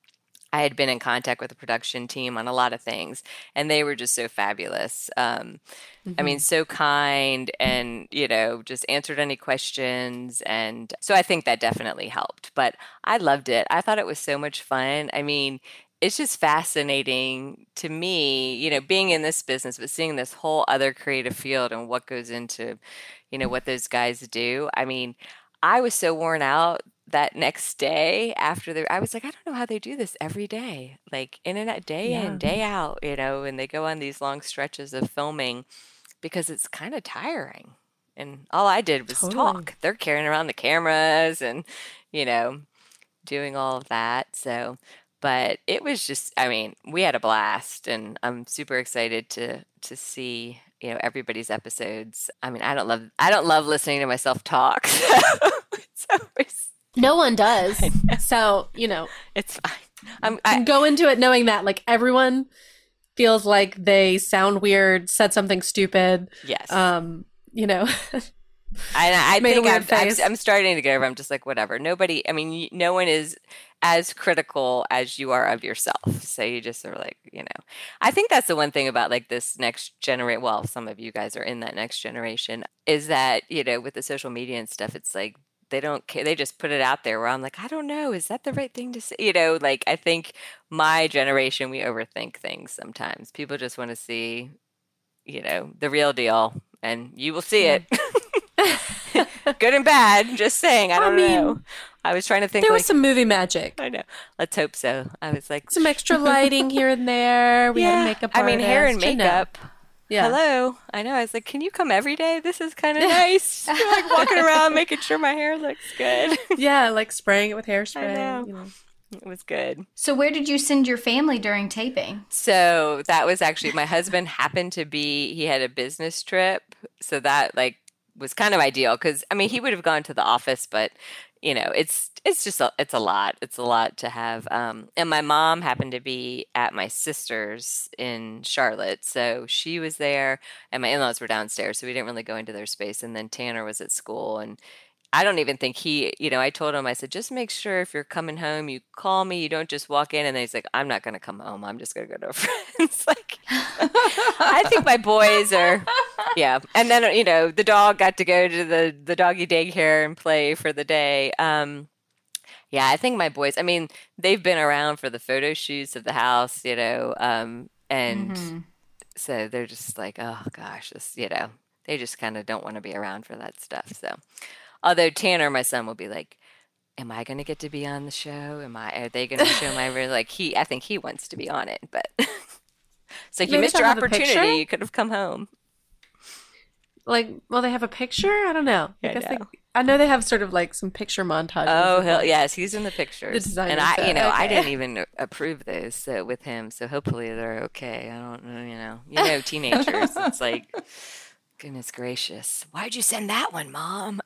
I had been in contact with the production team on a lot of things, and they were just so fabulous. Um, mm-hmm. I mean, mm-hmm. so kind, and you know, just answered any questions, and so I think that definitely helped. But I loved it. I thought it was so much fun. I mean, it's just fascinating to me, you know, being in this business, but seeing this whole other creative field and what goes into, you know, what those guys do. I mean, I was so worn out that next day after the I was like, I don't know how they do this every day, like in and out, day yeah. in, day out, you know, and they go on these long stretches of filming because it's kind of tiring. And all I did was totally. talk. They're carrying around the cameras and, you know, doing all of that. So but it was just i mean we had a blast and i'm super excited to to see you know everybody's episodes. I mean i don't love i don't love listening to myself talk so always, no one does. So you know it's fine. I'm I, go into it knowing that like everyone feels like they sound weird said something stupid yes. um you know I, I think I'm, I'm, I'm, starting to get over. I'm just like whatever. Nobody. I mean, no one is as critical as you are of yourself. So you just are like, you know, I think that's the one thing about like this next generation. Well, some of you guys are in that next generation, is that you know, with the social media and stuff, it's like they don't care. They just put it out there where I'm like, I don't know, is that the right thing to say? You know, like I think my generation, we overthink things sometimes. People just want to see, you know, the real deal, and you will see it. Good and bad. Just saying. I don't I mean, know. I was trying to think. There like, was some movie magic. I know. Let's hope so. I was like some extra lighting here and there. We yeah. had a makeup. I mean, hair and makeup. Yeah. Hello. I know. I was like, can you come every day? This is kind of nice. You're like walking around making sure my hair looks good. yeah, like spraying it with hairspray. I know. You know. It was good. So, where did you send your family during taping? So, that was actually my husband happened to be, he had a business trip. So, that like was kind of ideal because I mean he would have gone to the office, but you know it's it's just a, it's a lot. It's a lot to have. Um, and my mom happened to be at my sister's in Charlotte, so she was there, and my in laws were downstairs, so we didn't really go into their space. And then Tanner was at school, and I don't even think he, you know, I told him, I said, just make sure if you're coming home, you call me. You don't just walk in. And then he's like, I'm not going to come home. I'm just going to go to a friend's. like, I think my boys are, yeah. And then, you know, the dog got to go to the, the doggy daycare and play for the day. Um, yeah, I think my boys, I mean, they've been around for the photo shoots of the house, you know, um, and mm-hmm. so they're just like, oh gosh, this, you know, they just kind of don't want to be around for that stuff. So, Although Tanner, my son, will be like, "Am I going to get to be on the show? Am I? Are they going to show my real? like he? I think he wants to be on it, but so you missed your opportunity. You could have come home. Like, well, they have a picture. I don't know. I, I guess know. they. I know they have sort of like some picture montages. Oh, hell yes, he's in the pictures. The and I, you know, okay. I didn't even approve those so, with him, so hopefully they're okay. I don't know, you know, you know, teenagers. it's like, goodness gracious, why'd you send that one, mom?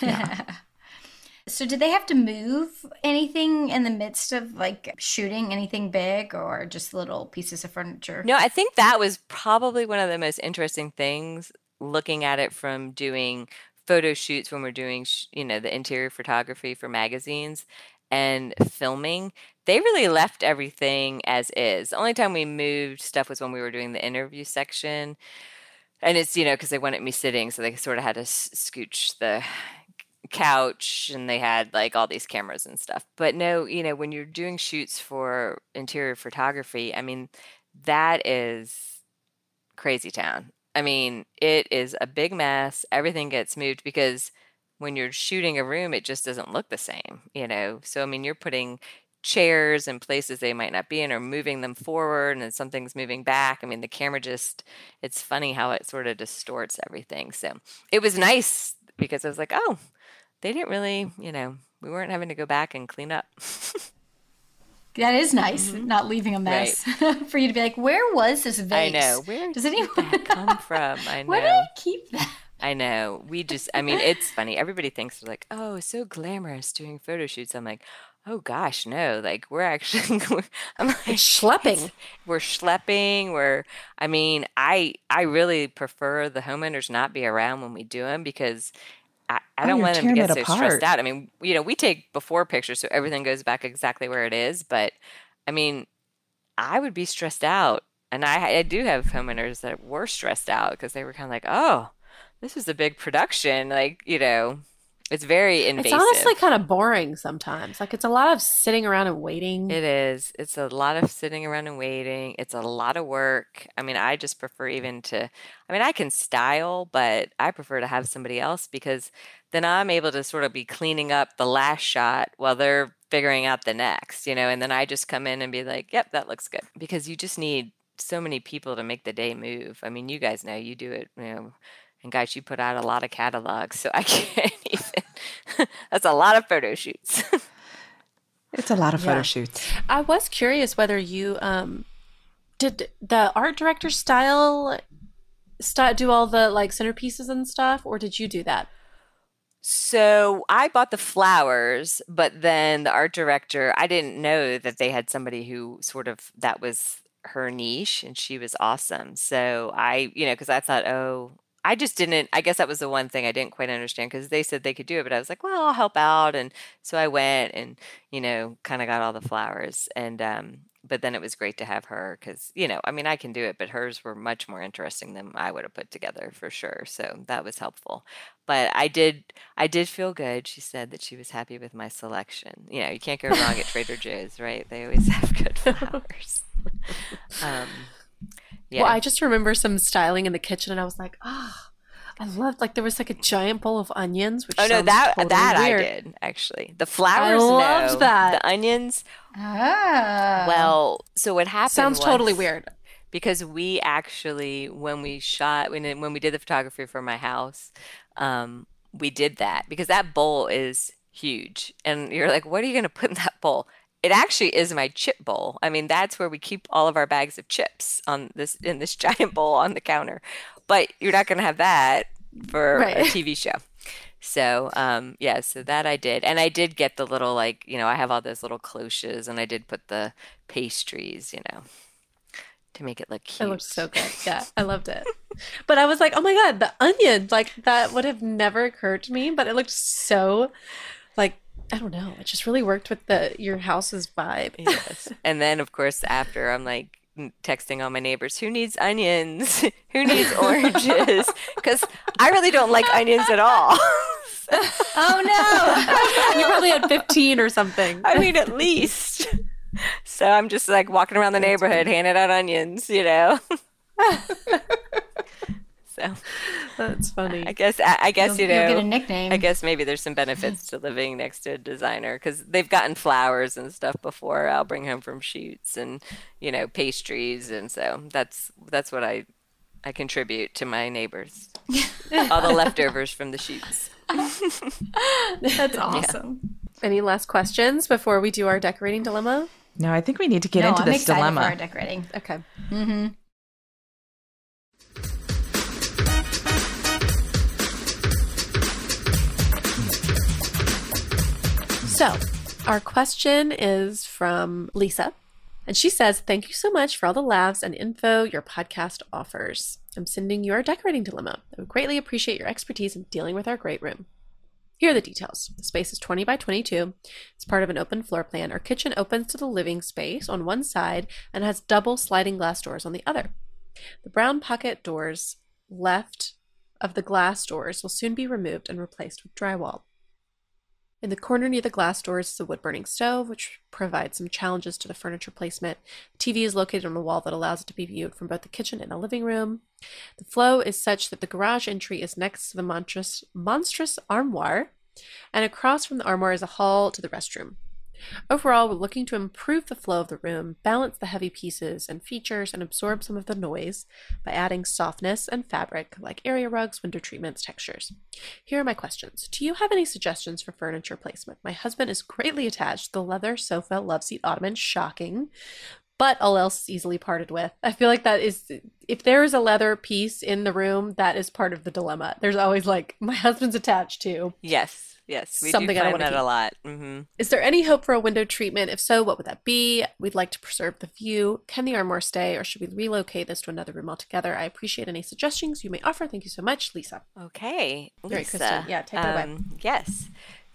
Yeah. so did they have to move anything in the midst of like shooting anything big or just little pieces of furniture? No, I think that was probably one of the most interesting things looking at it from doing photo shoots when we're doing you know the interior photography for magazines and filming they really left everything as is the only time we moved stuff was when we were doing the interview section and it's you know because they wanted me sitting so they sort of had to scooch the couch and they had like all these cameras and stuff. But no you know when you're doing shoots for interior photography i mean that is crazy town. I mean it is a big mess. Everything gets moved because when you're shooting a room it just doesn't look the same you know? So i mean you're putting chairs and places they might not be in or moving them forward and then something's moving back. I mean, the camera just, it's funny how it sort of distorts everything. So it was nice because I was like, oh, they didn't really, you know, we weren't having to go back and clean up. That is nice, mm-hmm. not leaving a mess right. for you to be like, where was this vase? I know. Where does anyone come from? I know. Where did I keep that? I know. We just, I mean, it's funny. Everybody thinks they're like, oh, so glamorous doing photo shoots. I'm like, Oh gosh, no! Like we're actually, I'm like schlepping. We're schlepping. We're. I mean, I I really prefer the homeowners not be around when we do them because I, I oh, don't want them to get so apart. stressed out. I mean, you know, we take before pictures so everything goes back exactly where it is. But I mean, I would be stressed out, and I I do have homeowners that were stressed out because they were kind of like, oh, this is a big production, like you know it's very invasive. It's honestly kind of boring sometimes. Like it's a lot of sitting around and waiting. It is. It's a lot of sitting around and waiting. It's a lot of work. I mean, I just prefer even to I mean, I can style, but I prefer to have somebody else because then I'm able to sort of be cleaning up the last shot while they're figuring out the next, you know, and then I just come in and be like, "Yep, that looks good." Because you just need so many people to make the day move. I mean, you guys know you do it, you know, and guys, you put out a lot of catalogs, so I can't even. That's a lot of photo shoots. it's a lot of photo yeah. shoots. I was curious whether you um, did the art director style st- do all the like centerpieces and stuff, or did you do that? So I bought the flowers, but then the art director, I didn't know that they had somebody who sort of that was her niche and she was awesome. So I, you know, because I thought, oh, I just didn't. I guess that was the one thing I didn't quite understand because they said they could do it, but I was like, well, I'll help out, and so I went and you know, kind of got all the flowers, and um, but then it was great to have her because you know, I mean, I can do it, but hers were much more interesting than I would have put together for sure. So that was helpful. But I did, I did feel good. She said that she was happy with my selection. You know, you can't go wrong at Trader Joe's, right? They always have good flowers. um, yeah. Well, I just remember some styling in the kitchen, and I was like, oh, I loved like there was like a giant bowl of onions. Which oh no, that totally that weird. I did actually. The flowers, I loved no. that. The onions. Ah. Well, so what happened? Sounds totally weird. Because we actually, when we shot, when when we did the photography for my house, um, we did that because that bowl is huge, and you're like, what are you going to put in that bowl? It actually is my chip bowl. I mean, that's where we keep all of our bags of chips on this in this giant bowl on the counter. But you're not going to have that for a TV show. So um, yeah, so that I did, and I did get the little like you know I have all those little cloches, and I did put the pastries, you know, to make it look It cute. looked so good. Yeah, I loved it. But I was like, oh my God, the onion. Like that would have never occurred to me, but it looked so I don't know. It just really worked with the your house's vibe. Yes. And then, of course, after I'm like texting all my neighbors, who needs onions? Who needs oranges? Because I really don't like onions at all. Oh no. You probably had 15 or something. I mean, at least. So I'm just like walking around the neighborhood handing out onions, you know? So That's funny. I guess, I, I guess, You'll, you know. you'll get a nickname. I guess maybe there's some benefits to living next to a designer because they've gotten flowers and stuff before. I'll bring home from shoots and you know pastries, and so that's that's what I I contribute to my neighbors. All the leftovers from the shoots. That's awesome. Any last questions before we do our decorating dilemma? No, I think we need to get no, into I'm this excited dilemma. for our decorating. Okay. Mm-hmm. So, our question is from Lisa. And she says, Thank you so much for all the laughs and info your podcast offers. I'm sending you our decorating dilemma. I would greatly appreciate your expertise in dealing with our great room. Here are the details. The space is 20 by 22. It's part of an open floor plan. Our kitchen opens to the living space on one side and has double sliding glass doors on the other. The brown pocket doors left of the glass doors will soon be removed and replaced with drywall. In the corner near the glass doors is a wood burning stove, which provides some challenges to the furniture placement. The TV is located on a wall that allows it to be viewed from both the kitchen and the living room. The flow is such that the garage entry is next to the monstrous, monstrous armoire, and across from the armoire is a hall to the restroom. Overall, we're looking to improve the flow of the room, balance the heavy pieces and features, and absorb some of the noise by adding softness and fabric like area rugs, window treatments, textures. Here are my questions. Do you have any suggestions for furniture placement? My husband is greatly attached to the leather sofa, love seat, ottoman, shocking, but all else is easily parted with. I feel like that is, if there is a leather piece in the room, that is part of the dilemma. There's always like, my husband's attached to. Yes, yes, we Something do I find wanna that a lot. hmm Is there any hope for a window treatment? If so, what would that be? We'd like to preserve the view. Can the armoire stay, or should we relocate this to another room altogether? I appreciate any suggestions you may offer. Thank you so much, Lisa. Okay, All right, Lisa. Kristin. Yeah, take it away. Um, yes.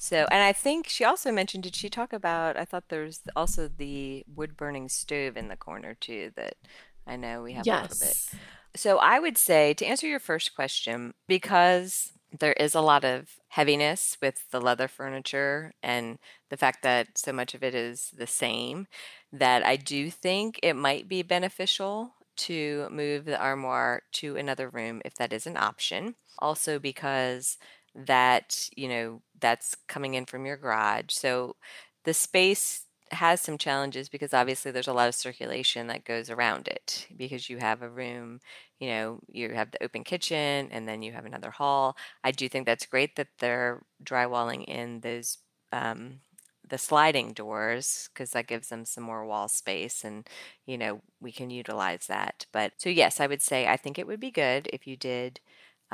So, and I think she also mentioned, did she talk about, I thought there's also the wood burning stove in the corner too that I know we have a little bit. Yes. So I would say to answer your first question, because there is a lot of heaviness with the leather furniture and the fact that so much of it is the same, that I do think it might be beneficial to move the armoire to another room if that is an option. Also, because that, you know, that's coming in from your garage. So the space has some challenges because obviously there's a lot of circulation that goes around it because you have a room, you know, you have the open kitchen and then you have another hall. I do think that's great that they're drywalling in those um, the sliding doors because that gives them some more wall space and you know we can utilize that. But so yes, I would say I think it would be good if you did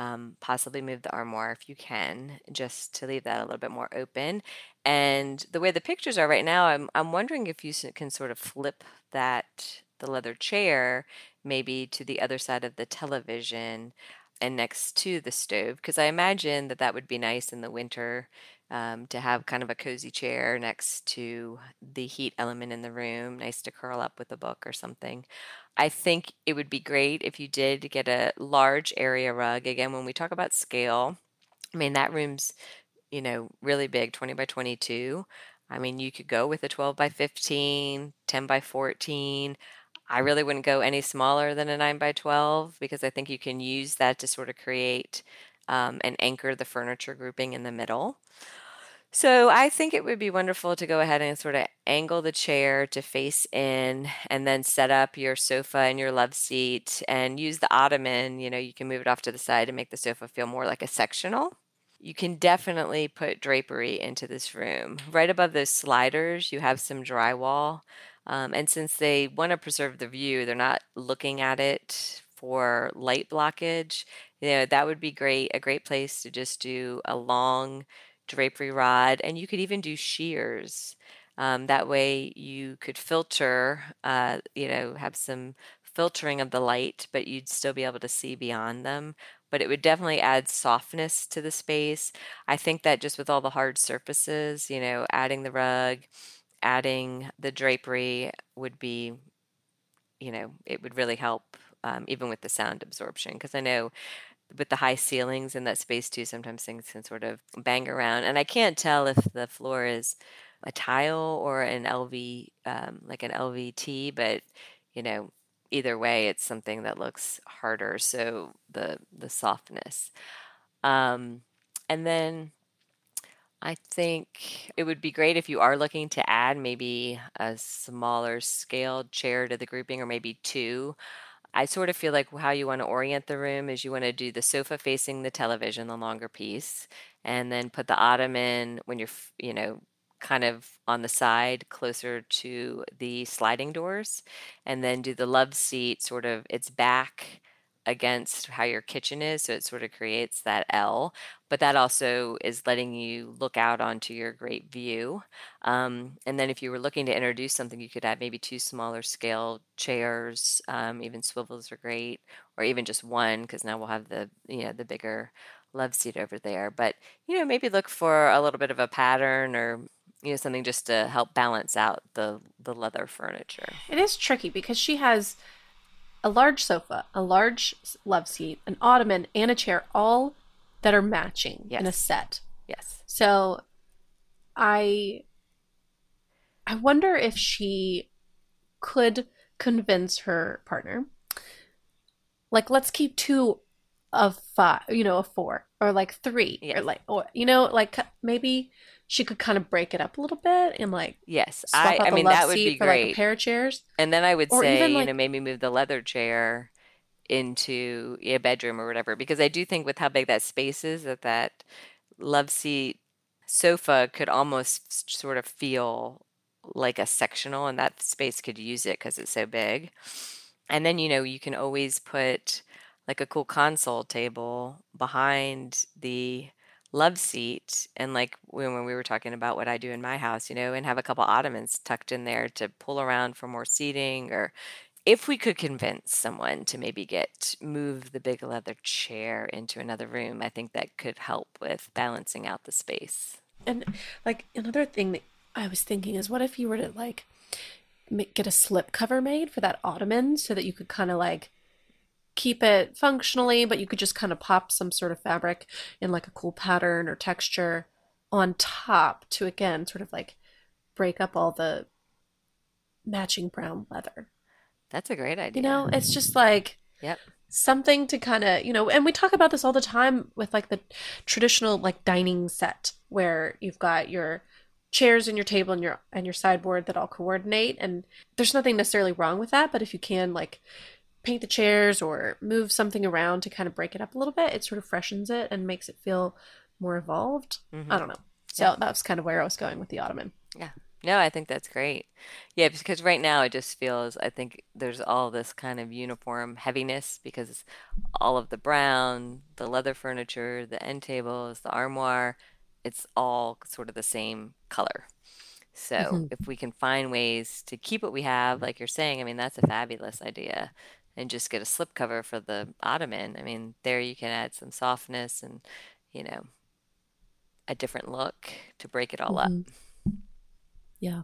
um, possibly move the armoire if you can, just to leave that a little bit more open. And the way the pictures are right now, I'm I'm wondering if you can sort of flip that the leather chair maybe to the other side of the television and next to the stove because I imagine that that would be nice in the winter um, to have kind of a cozy chair next to the heat element in the room, nice to curl up with a book or something. I think it would be great if you did get a large area rug. Again, when we talk about scale, I mean, that room's, you know, really big, 20 by 22. I mean, you could go with a 12 by 15, 10 by 14. I really wouldn't go any smaller than a 9 by 12 because I think you can use that to sort of create um, and anchor the furniture grouping in the middle. So I think it would be wonderful to go ahead and sort of angle the chair to face in and then set up your sofa and your love seat and use the ottoman. You know, you can move it off to the side and make the sofa feel more like a sectional. You can definitely put drapery into this room. Right above those sliders, you have some drywall. Um, and since they want to preserve the view, they're not looking at it for light blockage, you know, that would be great. A great place to just do a long drapery rod, and you could even do sheers. Um, that way, you could filter, uh, you know, have some filtering of the light, but you'd still be able to see beyond them. But it would definitely add softness to the space. I think that just with all the hard surfaces, you know, adding the rug, adding the drapery would be, you know, it would really help um, even with the sound absorption. Because I know with the high ceilings in that space too, sometimes things can sort of bang around. And I can't tell if the floor is a tile or an LV, um, like an LVT, but you know, either way, it's something that looks harder. So the the softness, um, and then I think it would be great if you are looking to add maybe a smaller scaled chair to the grouping, or maybe two. I sort of feel like how you want to orient the room is you want to do the sofa facing the television, the longer piece, and then put the ottoman when you're, you know, kind of on the side closer to the sliding doors and then do the love seat sort of its back against how your kitchen is so it sort of creates that L but that also is letting you look out onto your great view um, and then if you were looking to introduce something you could add maybe two smaller scale chairs um, even swivels are great or even just one because now we'll have the you know the bigger love seat over there but you know maybe look for a little bit of a pattern or you know something just to help balance out the the leather furniture. It is tricky because she has a large sofa, a large love seat, an ottoman, and a chair, all that are matching in a set. yes. So I I wonder if she could convince her partner like let's keep two of five, you know, a four or like three or like or you know, like maybe she could kind of break it up a little bit and like yes swap i i the mean that would be for like a pair of chairs. and then i would or say even, you know maybe move the leather chair into a bedroom or whatever because i do think with how big that space is that that love seat sofa could almost sort of feel like a sectional and that space could use it because it's so big and then you know you can always put like a cool console table behind the love seat and like when, when we were talking about what i do in my house you know and have a couple ottomans tucked in there to pull around for more seating or if we could convince someone to maybe get move the big leather chair into another room i think that could help with balancing out the space. And like another thing that I was thinking is, what if you were to like ma- get a slip cover made for that ottoman so that you could kind of like keep it functionally, but you could just kind of pop some sort of fabric in like a cool pattern or texture on top to again sort of like break up all the matching brown leather. that's a great idea You know, it's just like yep something to kind of you know and we talk about this all the time with like the traditional like dining set where you've got your chairs and your table and your and your sideboard that all coordinate and there's nothing necessarily wrong with that but if you can like paint the chairs or move something around to kind of break it up a little bit it sort of freshens it and makes it feel more evolved Mhm. i don't know so Yeah. that's kind of where i was going with the ottoman Yeah. No, I think that's great. Yeah, because right now it just feels, I think there's all this kind of uniform heaviness because all of the brown, the leather furniture, the end tables, the armoire, it's all sort of the same color. So Mhm. if we can find ways to keep what we have, like you're saying, I mean, that's a fabulous idea. And just get a slip cover for the ottoman. I mean, there you can add some softness and, you know, a different look to break it all up. Mhm. yeah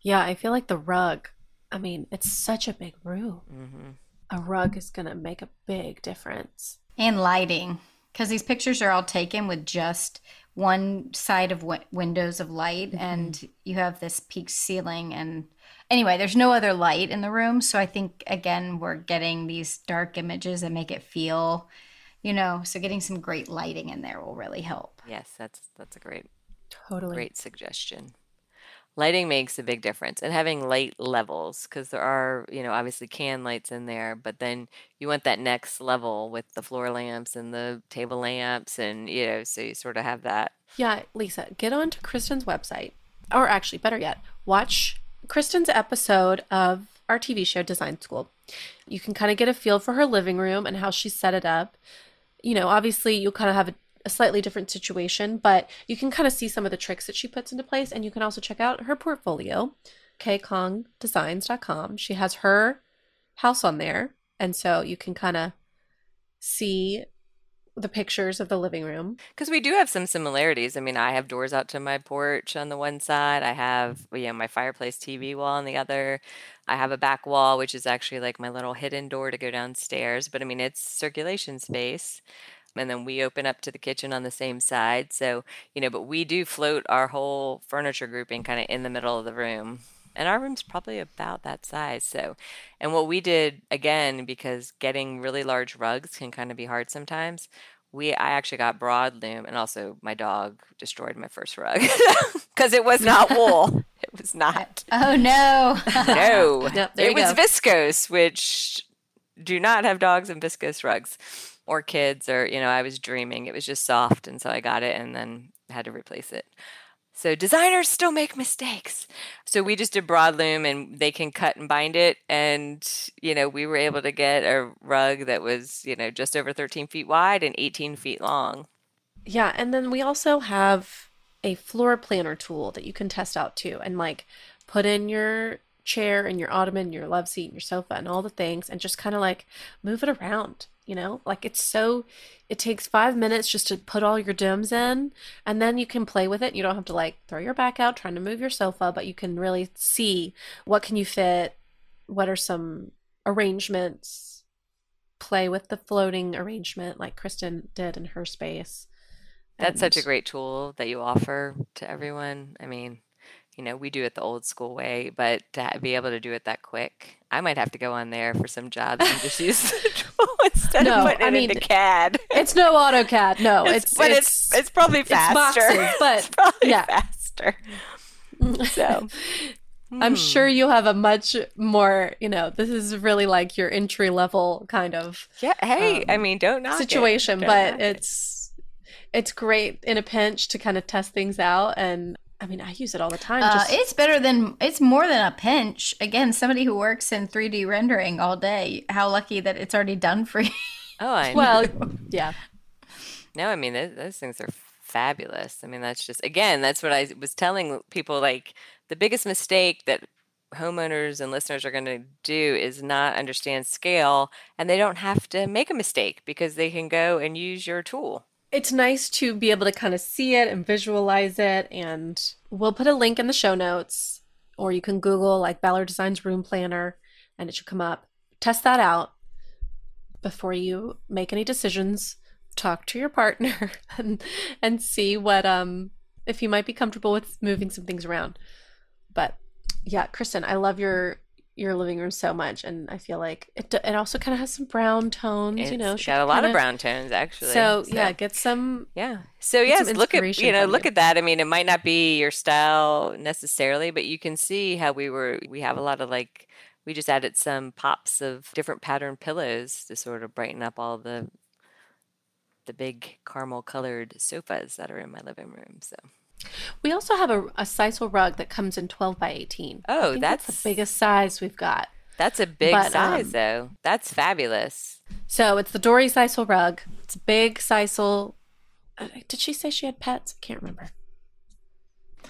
yeah i feel like the rug i mean it's such a big room hmm a rug is going to make a big difference. and lighting because these pictures are all taken with just one side of w- windows of light and you have this peaked ceiling and anyway there's no other light in the room so i think again we're getting these dark images that make it feel you know so getting some great lighting in there will really help Yes, that's that's a great Totally. great suggestion. Lighting makes a big difference, and having light levels because there are, you know, obviously can lights in there, but then you want that next level with the floor lamps and the table lamps, and you know, so you sort of have that. Yeah, Lisa, get onto Kristin's website. Or actually, better yet, watch Kristin's episode of our TV show Design School. You can kind of get a feel for her living room and how she set it up. You know, obviously, you'll kind of have a, a slightly different situation, but you can kind of see some of the tricks that she puts into place. And you can also check out her portfolio, kongdesigns.com. She has her house on there. And so you can kind of see the pictures of the living room. Because we do have some similarities. I mean, I have doors out to my porch on the one side. I have, you know, my fireplace TV wall on the other. I have a back wall, which is actually like my little hidden door to go downstairs. But I mean, it's circulation space. And then we open up to the kitchen on the same side. So, you know, but we do float our whole furniture grouping kind of in the middle of the room and our room's probably about that size so and what we did again because getting really large rugs can kind of be hard sometimes we i actually got broad loom and also my dog destroyed my first rug because it was not wool it was not. Oh no. No. It was go. viscose which do not have dogs and viscose rugs or kids or you know i was dreaming it was just soft and so i got it and then had to replace it so designers still make mistakes. So we just did broadloom and they can cut and bind it. And, you know, we were able to get a rug that was, you know, just over 13 feet wide and 18 feet long. Yeah, and then we also have a floor planner tool that you can test out too and like put in your chair and your ottoman, your love seat, and your sofa and all the things and just kind of like move it around, you know? Like it's so it takes 5 minutes just to put all your dims in and then you can play with it. You don't have to like throw your back out trying to move your sofa, but you can really see what can you fit, what are some arrangements, play with the floating arrangement like Kristin did in her space. That's such a great tool that you offer to everyone. I mean, you know, we do it the old school way, but to be able to do it that quick, I might have to go on there for some jobs and just use the tool instead No, of putting I it mean, into CAD. It's no AutoCAD. No, It's- it's but it's it's probably faster. it's boxes, but it's probably yeah. faster. So I'm hmm. sure you have a much more, you know, this is really like your entry level kind of Yeah. Hey, I um, mean, don't knock it. situation, Don't but knock it. it's it's great in a pinch to kind of test things out and I mean, I use it all the time. Uh, it's better than it's more than a pinch. Again, somebody who works in 3D rendering all day. How lucky that it's already done for you. Oh, I know. well, yeah. No, I mean those, those things are fabulous. I mean that's just again that's what I was telling people. Like the biggest mistake that homeowners and listeners are going to do is not understand scale, and they don't have to make a mistake because they can go and use your tool. It's nice to be able to kind of see it and visualize it. And we'll put a link in the show notes, or you can Google like Ballard Designs Room Planner and it should come up. Test that out before you make any decisions. Talk to your partner and, and see what, um, if you might be comfortable with moving some things around. But yeah, Kristin, I love your your living room so much, and I feel like it. It also kind of has some brown tones, you know. She got a lot kinda- of brown tones actually. So, yeah, get some Yeah. So yes, look at you know look you. at that. I mean, it might not be your style necessarily, but you can see how we were. We have a lot of like we just added some pops of different pattern pillows to sort of brighten up all the the big caramel colored sofas that are in my living room. So We also have a, a sisal rug that comes in 12 by 18. I Oh, think that's- the biggest size we've got. that's a big But, size um, though. That's fabulous. So it's the Dory sisal rug. It's a big sisal. uh, Did she say she had pets? I can't remember.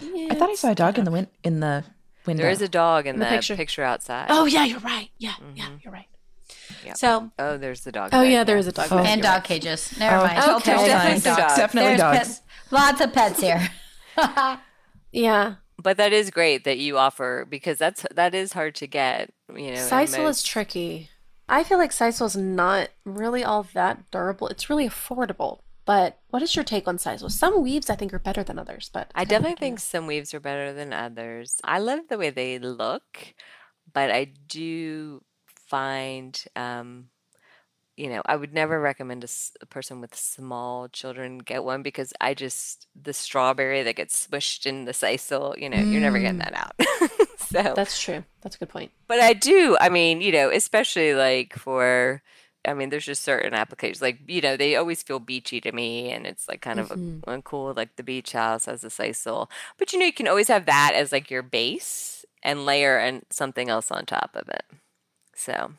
I thought I saw a dog in the win- in the window. There is a dog in In the the, picture. picture. outside. Oh yeah, you're right. Yeah, yeah, you're right. Yep. So Oh, there's the dog. oh back yeah, there there. is a dog. Oh. back and here. dog cages. Never Oh, mind. okay. There's Definitely definitely dogs. dogs. Definitely There's dogs. pets. Lots of pets here. Yeah, But that is great that you offer because that's that is hard to get. You know, sisal is tricky. I feel like sisal is not really all that durable. It's really affordable. But what is your take on sisal? Some weaves I think are better than others, but I definitely think some weaves are better than others. I love the way they look, but I do find, um, you know, I would never recommend a person with small children get one because I just the strawberry that gets smushed in the sisal, you know, you're never getting that out. so, that's true. That's a good point. but I do. I mean, you know, especially like for. I mean, there's just certain applications, like you know, they always feel beachy to me, and it's like kind of Mhm. a, a cool, like the beach house has a sisal. But you know, you can always have that as like your base and layer and something else on top of it. So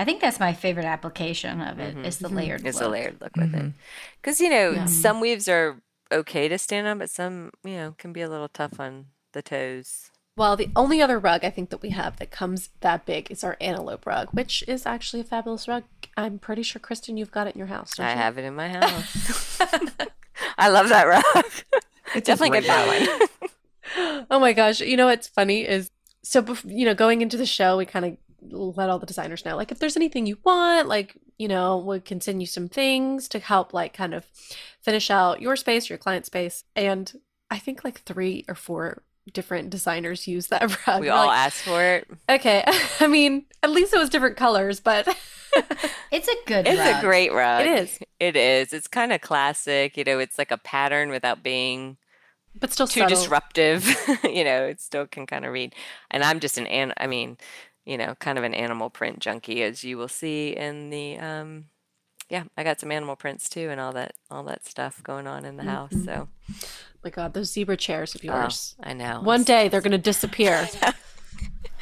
I think that's my favorite application of it. Mhm. Is the Mhm. layered It's look. a layered look with it. Mhm. Because, you know, Yeah. some weaves are okay to stand on, but some, you know, can be a little tough on the toes. Well, the only other rug I think that we have that comes that big is our antelope rug, which is actually a fabulous rug. I'm pretty sure, Kristin, you've got it in your house. Don't I you? have it in my house. I love that rug. It's Definitely great good that one. oh my gosh! You know what's funny is so bef- you know going into the show, we kind of let all the designers know like if there's anything you want, like you know we can send you some things to help like kind of finish out your space, your client space, and I think like three or four different designers use that rug. we We're all like, asked for it. okay. I mean, at least it was different colors, but It's a good. Rug. It's rug. a great rug. it is, It is. It's kind of classic. You know, it's like a pattern without being but still too subtle. disruptive. you know, it still can kind of read. And I'm just an an. I mean, you know, kind of an animal print junkie, as you will see in the. um Yeah, I got some animal prints too, and all that, all that stuff going on in the house. Mhm. So, my God, those zebra chairs of oh, yours. I know. One day they're going to disappear.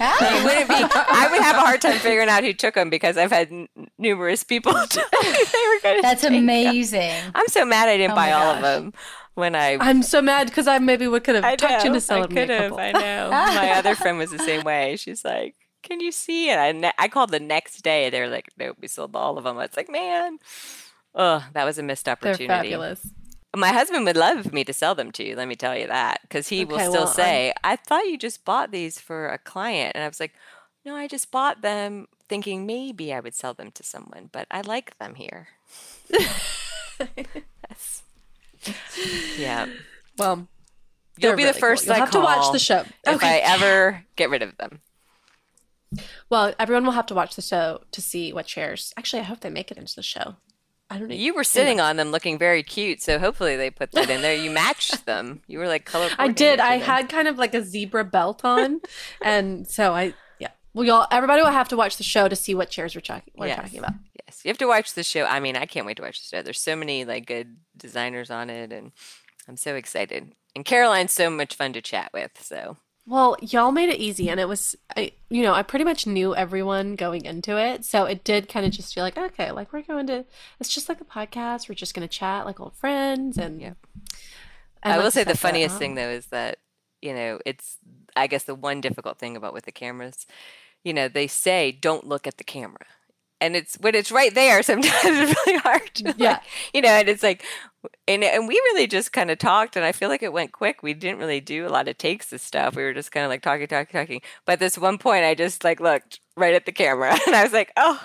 It wouldn't be. I would have a hard time figuring out who took them because I've had n- numerous people. they were going to. That's amazing. I'm so mad I didn't Oh buy all of them when I I'm so mad because I maybe would could have talked you into selling I could have. couple. I know. My other friend was the same way. She's like, "Can you see?" And I, ne- I called the next day. They were like, "Nope, we sold all of them." It's like, man, oh, that was a missed They're opportunity. fabulous. My husband would love me to sell them to you. Let me tell you that, because he will still well, I'm- say, "I thought you just bought these for a client," and I was like, "No, I just bought them thinking maybe I would sell them to someone, but I like them here." Yes. Yeah. Well, You'll be really the cool. first You'll I have to watch the show. if I ever get rid of them. Well, everyone will have to watch the show to see what chairs. Actually, I hope they make it into the show. I don't know. You were sitting on them looking very cute, so hopefully they put that in there. You matched them. You were like color. I did. I them. had kind of like a zebra belt on, and so I yeah. Well, y'all, everybody will have to watch the show to see what chairs we're talking. We're Yes. talking about. Yes, you have to watch the show. I mean, I can't wait to watch the show. There's so many like good designers on it, and I'm so excited. And Caroline's so much fun to chat with. So Well, y'all made it easy, and it was, I, you know, I pretty much knew everyone going into it, so it did kind of just feel like, okay, like we're going to, it's just like a podcast. We're just going to chat like old friends, and Yep. and I will say the funniest thing though is that you know it's I guess the one difficult thing about with the cameras, you know, they say don't look at the camera. And it's when it's right there, sometimes it's really hard. To, Yeah. like, you know, and it's like, and and we really just kind of talked, and I feel like it went quick. We didn't really do a lot of takes of stuff. We were just kind of like talking, talking, talking. But this one point, I just like looked right at the camera, and I was like, oh,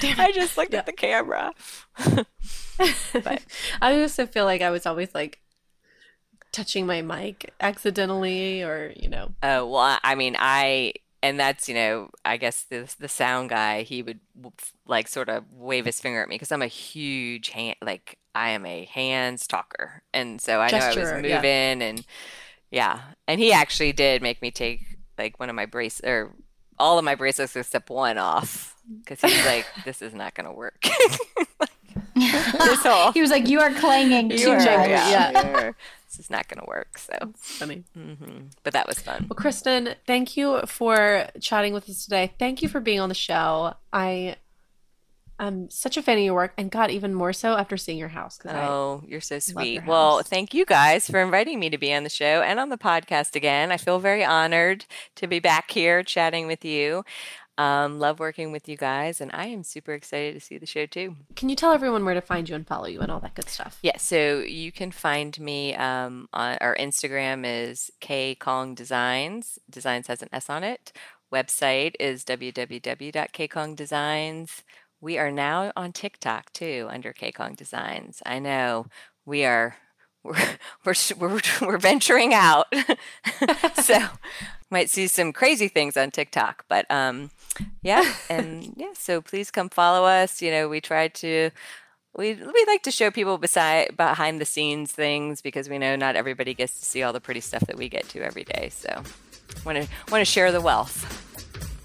Damn. I just looked at the camera. but I also feel like I was always like touching my mic accidentally, or you know, Oh, well, I I mean, I, and that's, you know, I guess the the sound guy, he would like sort of wave his finger at me because I'm a huge hand, like I am a hands talker. And so I know I was Gesturer, yeah. moving and yeah. And he actually did make me take like one of my brace or all of my bracelets except one off because he's like, this is not going to work. this whole, He was like, "You are clanging you too are, much." yeah. you're- this is not going to work. So, it's funny. hmm but that was fun. Well, Kristin, thank you for chatting with us today. Thank you for being on the show. I am such a fan of your work, and God, even more so after seeing your house. 'cause I- Oh, you're so sweet. Well, thank you guys for inviting me to be on the show and on the podcast again. I feel very honored to be back here chatting with you. Um, love working with you guys, and I am super excited to see the show too. can you tell everyone where to find you and follow you and all that good stuff? Yeah, so you can find me um, on our Instagram is K Kong Designs. Designs has an S on it. Website is www.kongdesigns. We are now on TikTok too under K Kong Designs. I know we are we're we're we're, we're venturing out, so might see some crazy things on TikTok. But um, yeah, and yeah, so please come follow us. You know, we try to we we like to show people beside behind the scenes things because we know not everybody gets to see all the pretty stuff that we get to every day. So want to want to share the wealth.